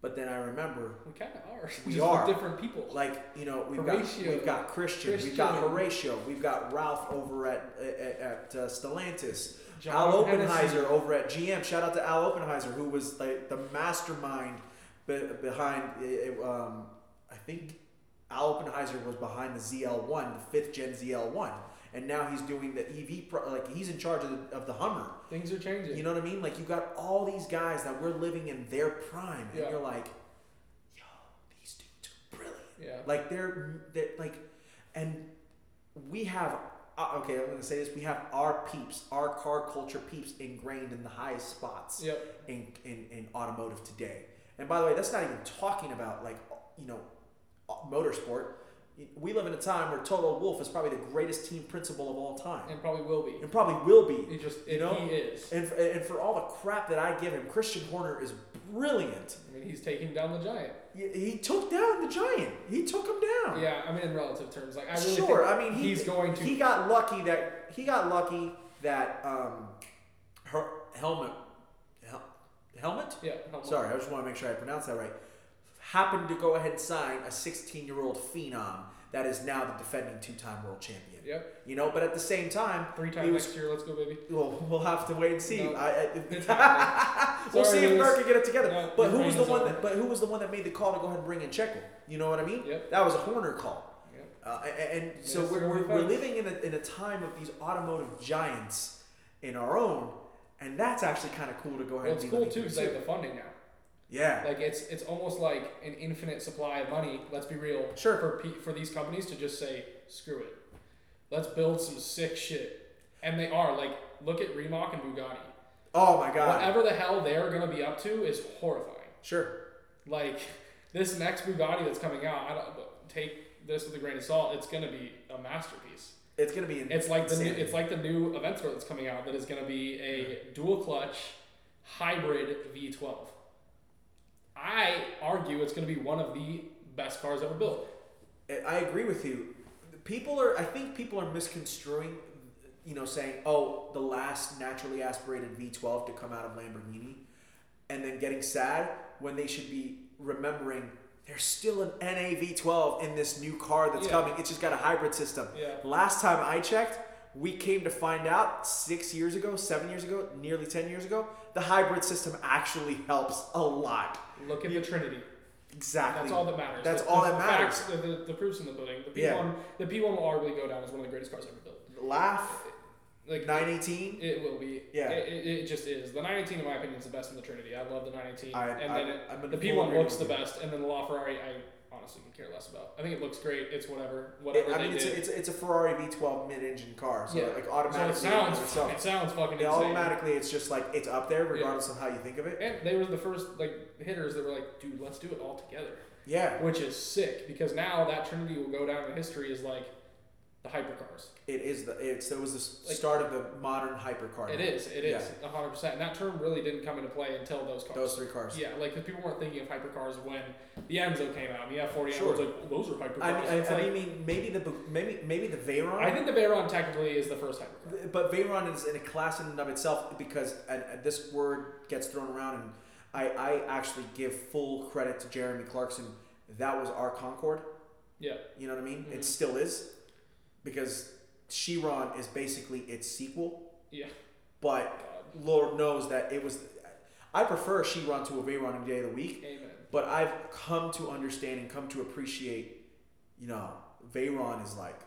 But then I remember, We kind of are. We Just are. Different people. like, you know, we've Horatio. got we've got Christian, we've got Horatio, we've got Ralph over at at, at uh, Stellantis, John Al. Oppenheiser over at GM. Shout out to Al Oppenheiser, who was like the mastermind be- behind. uh, Um, I think Al Oppenheiser was behind the ZL1, the fifth gen ZL1, and now he's doing the EV. Pro, like he's in charge of the, of the Hummer. Things are changing. You know what I mean? Like you got all these guys that we're living in their prime, and Yeah. you're like, yo, these dudes are brilliant. yeah. Like they're, they're like, and we have. Uh, okay, I'm gonna say this. We have our peeps, our car culture peeps, ingrained in the highest spots Yep. in, in, in automotive today. And by the way, that's not even talking about like you know motorsport. We live in a time where Toto Wolff is probably the greatest team principal of all time, and probably will be. and probably will be. He just You know? he is. And, f- and for all the crap that I give him, Christian Horner is brilliant. I mean, he's taking down the giant. He, he took down the giant. He took him down. Yeah, I mean in relative terms, like I really sure. I mean, he, he's going to. He got lucky that he got lucky that um, her Helmut, hel- Helmut. yeah. him. Sorry, I just want to make sure I pronounce that right. Happened to go ahead and sign a 16-year-old phenom that is now the defending two-time world champion. Yep. You know, but at the same time, Three times was next year. Let's go, baby. Well, we'll have to wait and see. No, I, I, we'll Sorry, see if. Merc can get it together. No, but who was the one? over. That, but who was the one that made the call to go ahead and bring in Checo? You know what I mean? Yep. That was a Horner call. Yep. Uh, and, and so we're, we're, we we're living in a, in a time of these automotive giants in our own, and that's actually kind of cool to go ahead Well, it's and cool too because they have the funding now. Yeah. Like it's it's almost like an infinite supply of money. Let's be real. Sure. For for these companies to just say screw it, let's build some sick shit, and they are. Like look at Rimac and Bugatti. oh my God. Whatever the hell they're gonna be up to is horrifying. Sure. Like this next Bugatti that's coming out, I don't take this with a grain of salt. It's gonna be a masterpiece. It's gonna be. It's like the new, it's like the new Aventador that's coming out that is gonna be a dual clutch hybrid V12. I argue it's gonna be one of the best cars ever built. I agree with you. People are. I think people are misconstruing. You know, saying, "Oh, the last naturally aspirated V12 to come out of Lamborghini," and then getting sad when they should be remembering there's still an NA V12 in this new car that's Yeah. coming. It's just got a hybrid system. Yeah. Last time I checked, we came to find out six years ago, seven years ago, nearly ten years ago, the hybrid system actually helps a lot. Look at the Trinity. Exactly. That's all that matters. That's The- all the that matters. Facts, the, the, the proof's in the pudding. The P1, Yeah. the P1 will arguably go down as one of the greatest cars ever built. Laugh. Like 918. It will be. Yeah. It, it, just is. The 918, in my opinion, is the best in the Trinity. I love the 918. I- and I- then it, the P1 looks the best, and then the LaFerrari, I honestly can care less about. I think it looks great. It's whatever. It- Whatever I they mean, it's a, it's, a, it's a Ferrari V12 mid-engine car, so yeah. like so automatically it sounds, itself, it sounds fucking it insane. automatically it's just like it's up there regardless of how you think of it. And they were the first like hitters that were like, dude, let's do it all together, Yeah, which is sick because now that Trinity will go down in history as like the hypercars. it is the it's it was the Like- start of the modern hypercar. It is. It is a hundred percent. And that term really didn't come into play until those cars. Those three cars. Yeah, like because people weren't thinking of hypercars when the Enzo came out. And The F40 Sure. was like, oh, those are hypercars. I mean, I, I like- mean, maybe the maybe maybe the Veyron. I think the Veyron technically is the first hypercar. but Veyron is in a class in and of itself because and, and this word gets thrown around, and I I actually give full credit to Jeremy Clarkson. That was our Concorde. Yeah. You know what I mean? Mhm. It still is, because Chiron is basically its sequel. Yeah. But God. Lord knows that it was. I prefer Chiron to a Veyron any day of the week, Amen. but I've come to understand and come to appreciate. You know, Veyron is like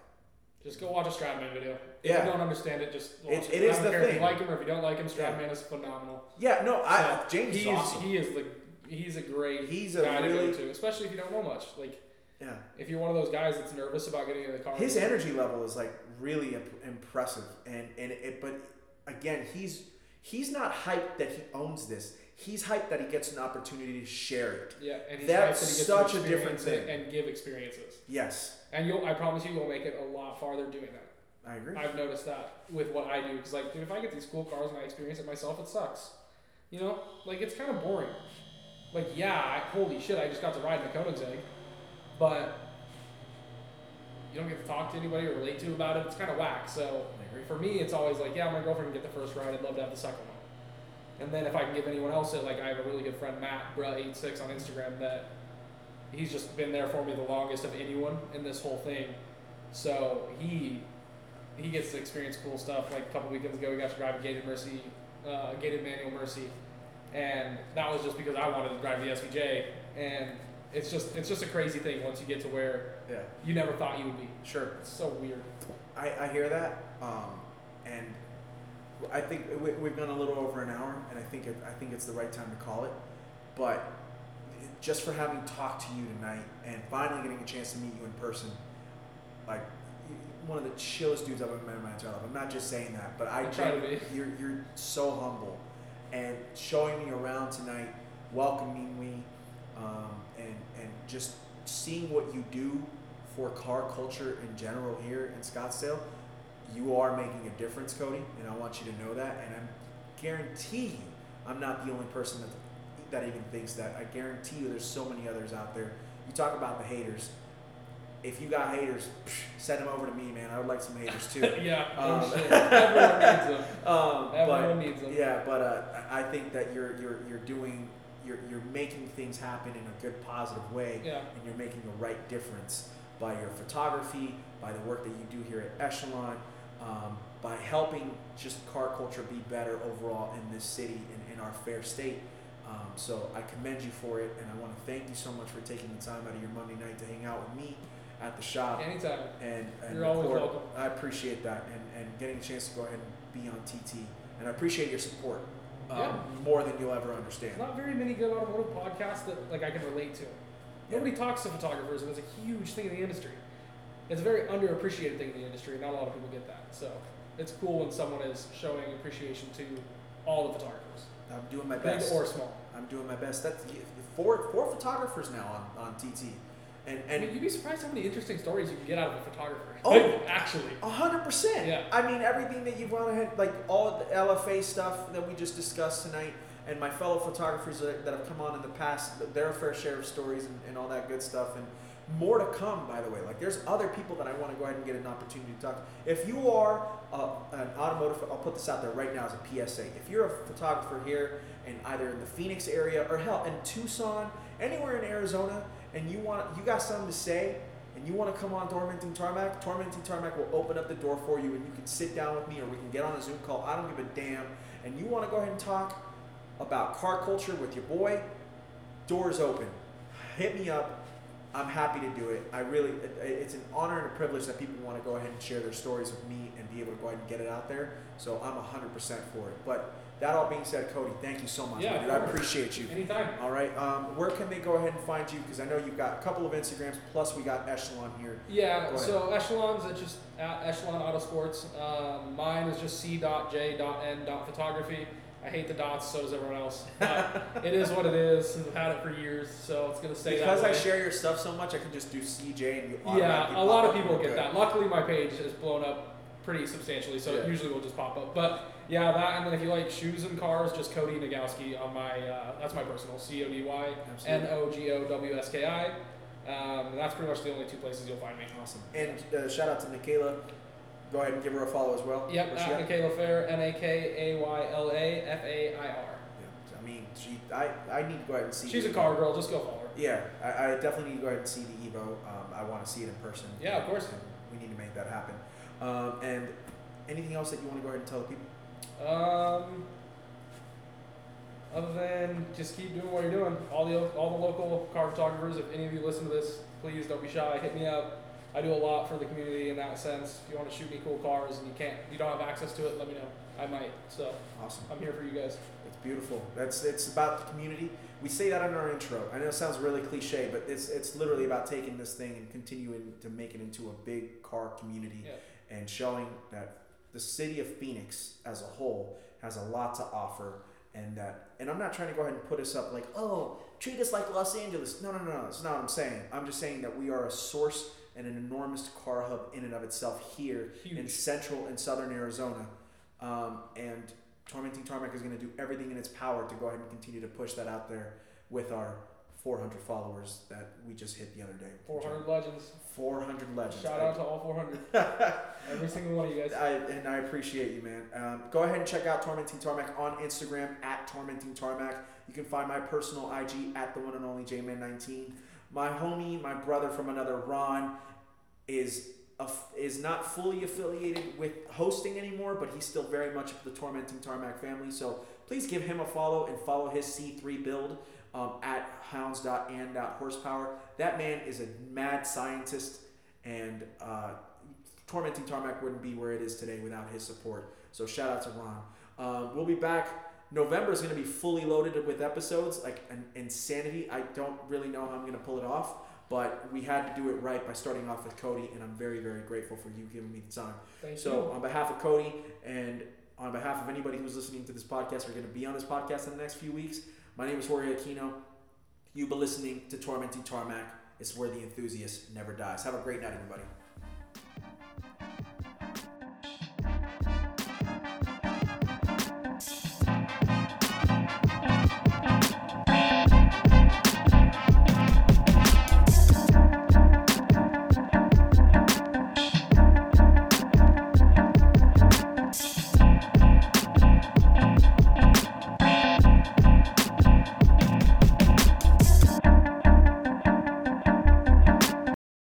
Just go watch a Stradman video. If Yeah. you don't understand it, just watch It- it. it I don't the care if you like him or if you don't like him. Yeah. Stradman is phenomenal. yeah. No, I So, James is awesome. He is the he's a great He's a guy really- to go to, especially if you don't know much. Like yeah. if you're one of those guys that's nervous about getting in the car. His energy level is like really imp- impressive, and and it. But again, he's he's not hyped that he owns this. He's hyped that he gets an opportunity to share it. Yeah, and he's That's hyped that he gets such to a different thing. and give experiences. Yes, And you'll, I promise you, you'll make it a lot farther doing that. I agree. I've noticed that with what I do, because like, dude, if I get these cool cars and I experience it myself, it sucks. You know, like it's kind of boring. Like, yeah, I, holy shit, I just got to ride in the Koenigsegg, but you don't get to talk to anybody or relate to about it. It's kind of whack. So for me, it's always like, yeah, my girlfriend can get the first ride. I'd love to have the second one. And then if I can give anyone else it, like I have a really good friend Matt Bruh86 on Instagram that he's just been there for me the longest of anyone in this whole thing. So he he gets to experience cool stuff. Like a couple weekends ago, we got to drive a gated Murci, uh, gated manual Murci, and that was just because I wanted to drive the SVJ. And it's just it's just a crazy thing once you get to where Yeah, you never thought you would be. sure. It's so weird. I, I hear that, um, and I think we, we've gone a little over an hour, and I think it, I think it's the right time to call it. But just for having talked to you tonight and finally getting a chance to meet you in person, like one of the chillest dudes I've ever met in my entire life. I'm not just saying that, but I, I try to be. You're you're so humble, and showing me around tonight, welcoming me, um, and and just seeing what you do for car culture in general here in Scottsdale, you are making a difference, Cody, and I want you to know that. And I guarantee you, I'm not the only person that that even thinks that. I guarantee you, there's so many others out there. You talk about the haters. If you got haters, psh, send them over to me, man. I would like some haters too. yeah, Um, everyone needs them. Um, Everyone but, needs them. Yeah, but uh, I I think that you're you're you're doing you're you're making things happen in a good positive way, Yeah. and you're making the right difference by your photography, by the work that you do here at Echelon, um, by helping just car culture be better overall in this city and in our fair state. Um, so I commend you for it, and I want to thank you so much for taking the time out of your Monday night to hang out with me at the shop Anytime. and, and You're always welcome. I appreciate that and, and getting a chance to go ahead and be on TT. And I appreciate your support um, Yeah. more than you'll ever understand. There's not very many good automotive podcasts that like I can relate to. Nobody talks to photographers, and it's a huge thing in the industry. It's a very underappreciated thing in the industry. and Not a lot of people get that. So it's cool when someone is showing appreciation to all the photographers, I'm doing my best. big or small. I'm doing my best. That's four four photographers now on, on TT, and I mean, you'd be surprised how many interesting stories you can get out of a photographer. Oh. Like, actually. A hundred percent. Yeah. I mean, everything that you've gone ahead, like all the LFA stuff that we just discussed tonight, and my fellow photographers that, that have come on in the past, their fair share of stories and, and all that good stuff, and more to come. By the way, like there's other people that I want to go ahead and get an opportunity to talk. to. If you are uh, an automotive, I'll put this out there right now as a PSA. If you're a photographer here and either in the Phoenix area or hell in Tucson, anywhere in Arizona, and you want you got something to say and you want to come on Tormenting Tarmac, Tormenting Tarmac will open up the door for you and you can sit down with me or we can get on a Zoom call. I don't give a damn. And you want to go ahead and talk about car culture with your boy, doors open. Hit me up. I'm happy to do it. I really, it's an honor and a privilege that people want to go ahead and share their stories with me and be able to go ahead and get it out there. So I'm 100% for it. But that all being said, Cody, thank you so much. Yeah, dude. I appreciate you. Anytime. All right. Um, where can they go ahead and find you? Because I know you've got a couple of Instagrams. Plus, we got Echelon here. Yeah, so Echelon's just at Echelon Autosports. Um, mine is just c.j.n.photography. I hate the dots, so does everyone else. But it is what it is. I've had it for years, so it's gonna stay because I share your stuff so much, I can just do CJ and you. yeah, a lot of people get good. that. Luckily, my page is blown up pretty substantially, so it usually will just pop up. But yeah, that and then if you like shoes and cars, just Cody Nogowski on my uh, that's my personal C O D Y N Absolutely. O G O W S K I. Um, that's pretty much the only two places you'll find me. Awesome. And uh, shout out to Makayla. Go ahead and give her a follow as well. Yep, Where's at? Makayla Fair, N A K A Y L A F A I R. Yeah, I mean, she. I. I need to go ahead and see. She's a car girl, just go follow her. Yeah, I, I definitely need to go ahead and see the Evo. Um, I want to see it in person. Yeah, of course. We need to make that happen. Um, and anything else that you want to go ahead and tell the people? Um, other than just keep doing what you're doing. All the all the local car photographers, if any of you listen to this, please don't be shy. Hit me up. I do a lot for the community in that sense. If you want to shoot me cool cars and you can't, you don't have access to it, let me know. I might. So Awesome. I'm here for you guys. It's beautiful. That's it's about the community. We say that in our intro. I know it sounds really cliche, but it's it's literally about taking this thing and continuing to make it into a big car community Yeah. and showing that the city of Phoenix as a whole has a lot to offer and that and I'm not trying to go ahead and put us up like, oh, treat us like Los Angeles. No, no, no, no. That's not what I'm saying. I'm just saying that we are a source and an enormous car hub in and of itself here in central and southern Arizona. Um, and Tormenting Tarmac is going to do everything in its power to go ahead and continue to push that out there with our 400 followers that we just hit the other day. 400 legends. 400 legends. Shout out to all 400. Every single one of you guys. I, and I appreciate you, man. Um, go ahead and check out Tormenting Tarmac on Instagram at Tormenting Tarmac. You can find my personal IG at the one and only JMan19. My homie, my brother from another, Ron, is a, is not fully affiliated with hosting anymore, but he's still very much of the Tormenting Tarmac family. So please give him a follow and follow his C3 build um, at hounds.and.horsepower. That man is a mad scientist, and uh, Tormenting Tarmac wouldn't be where it is today without his support. So shout out to Ron. Um, we'll be back. November is going to be fully loaded with episodes, like an insanity. I don't really know how I'm going to pull it off, but we had to do it right by starting off with Cody, and I'm very, very grateful for you giving me the time. Thank So, you. on behalf of Cody and on behalf of anybody who's listening to this podcast, we're going to be on this podcast in the next few weeks. My name is Jorge Aquino. You've been listening to Tormenting Tarmac. It's where the enthusiast never dies. Have a great night, everybody.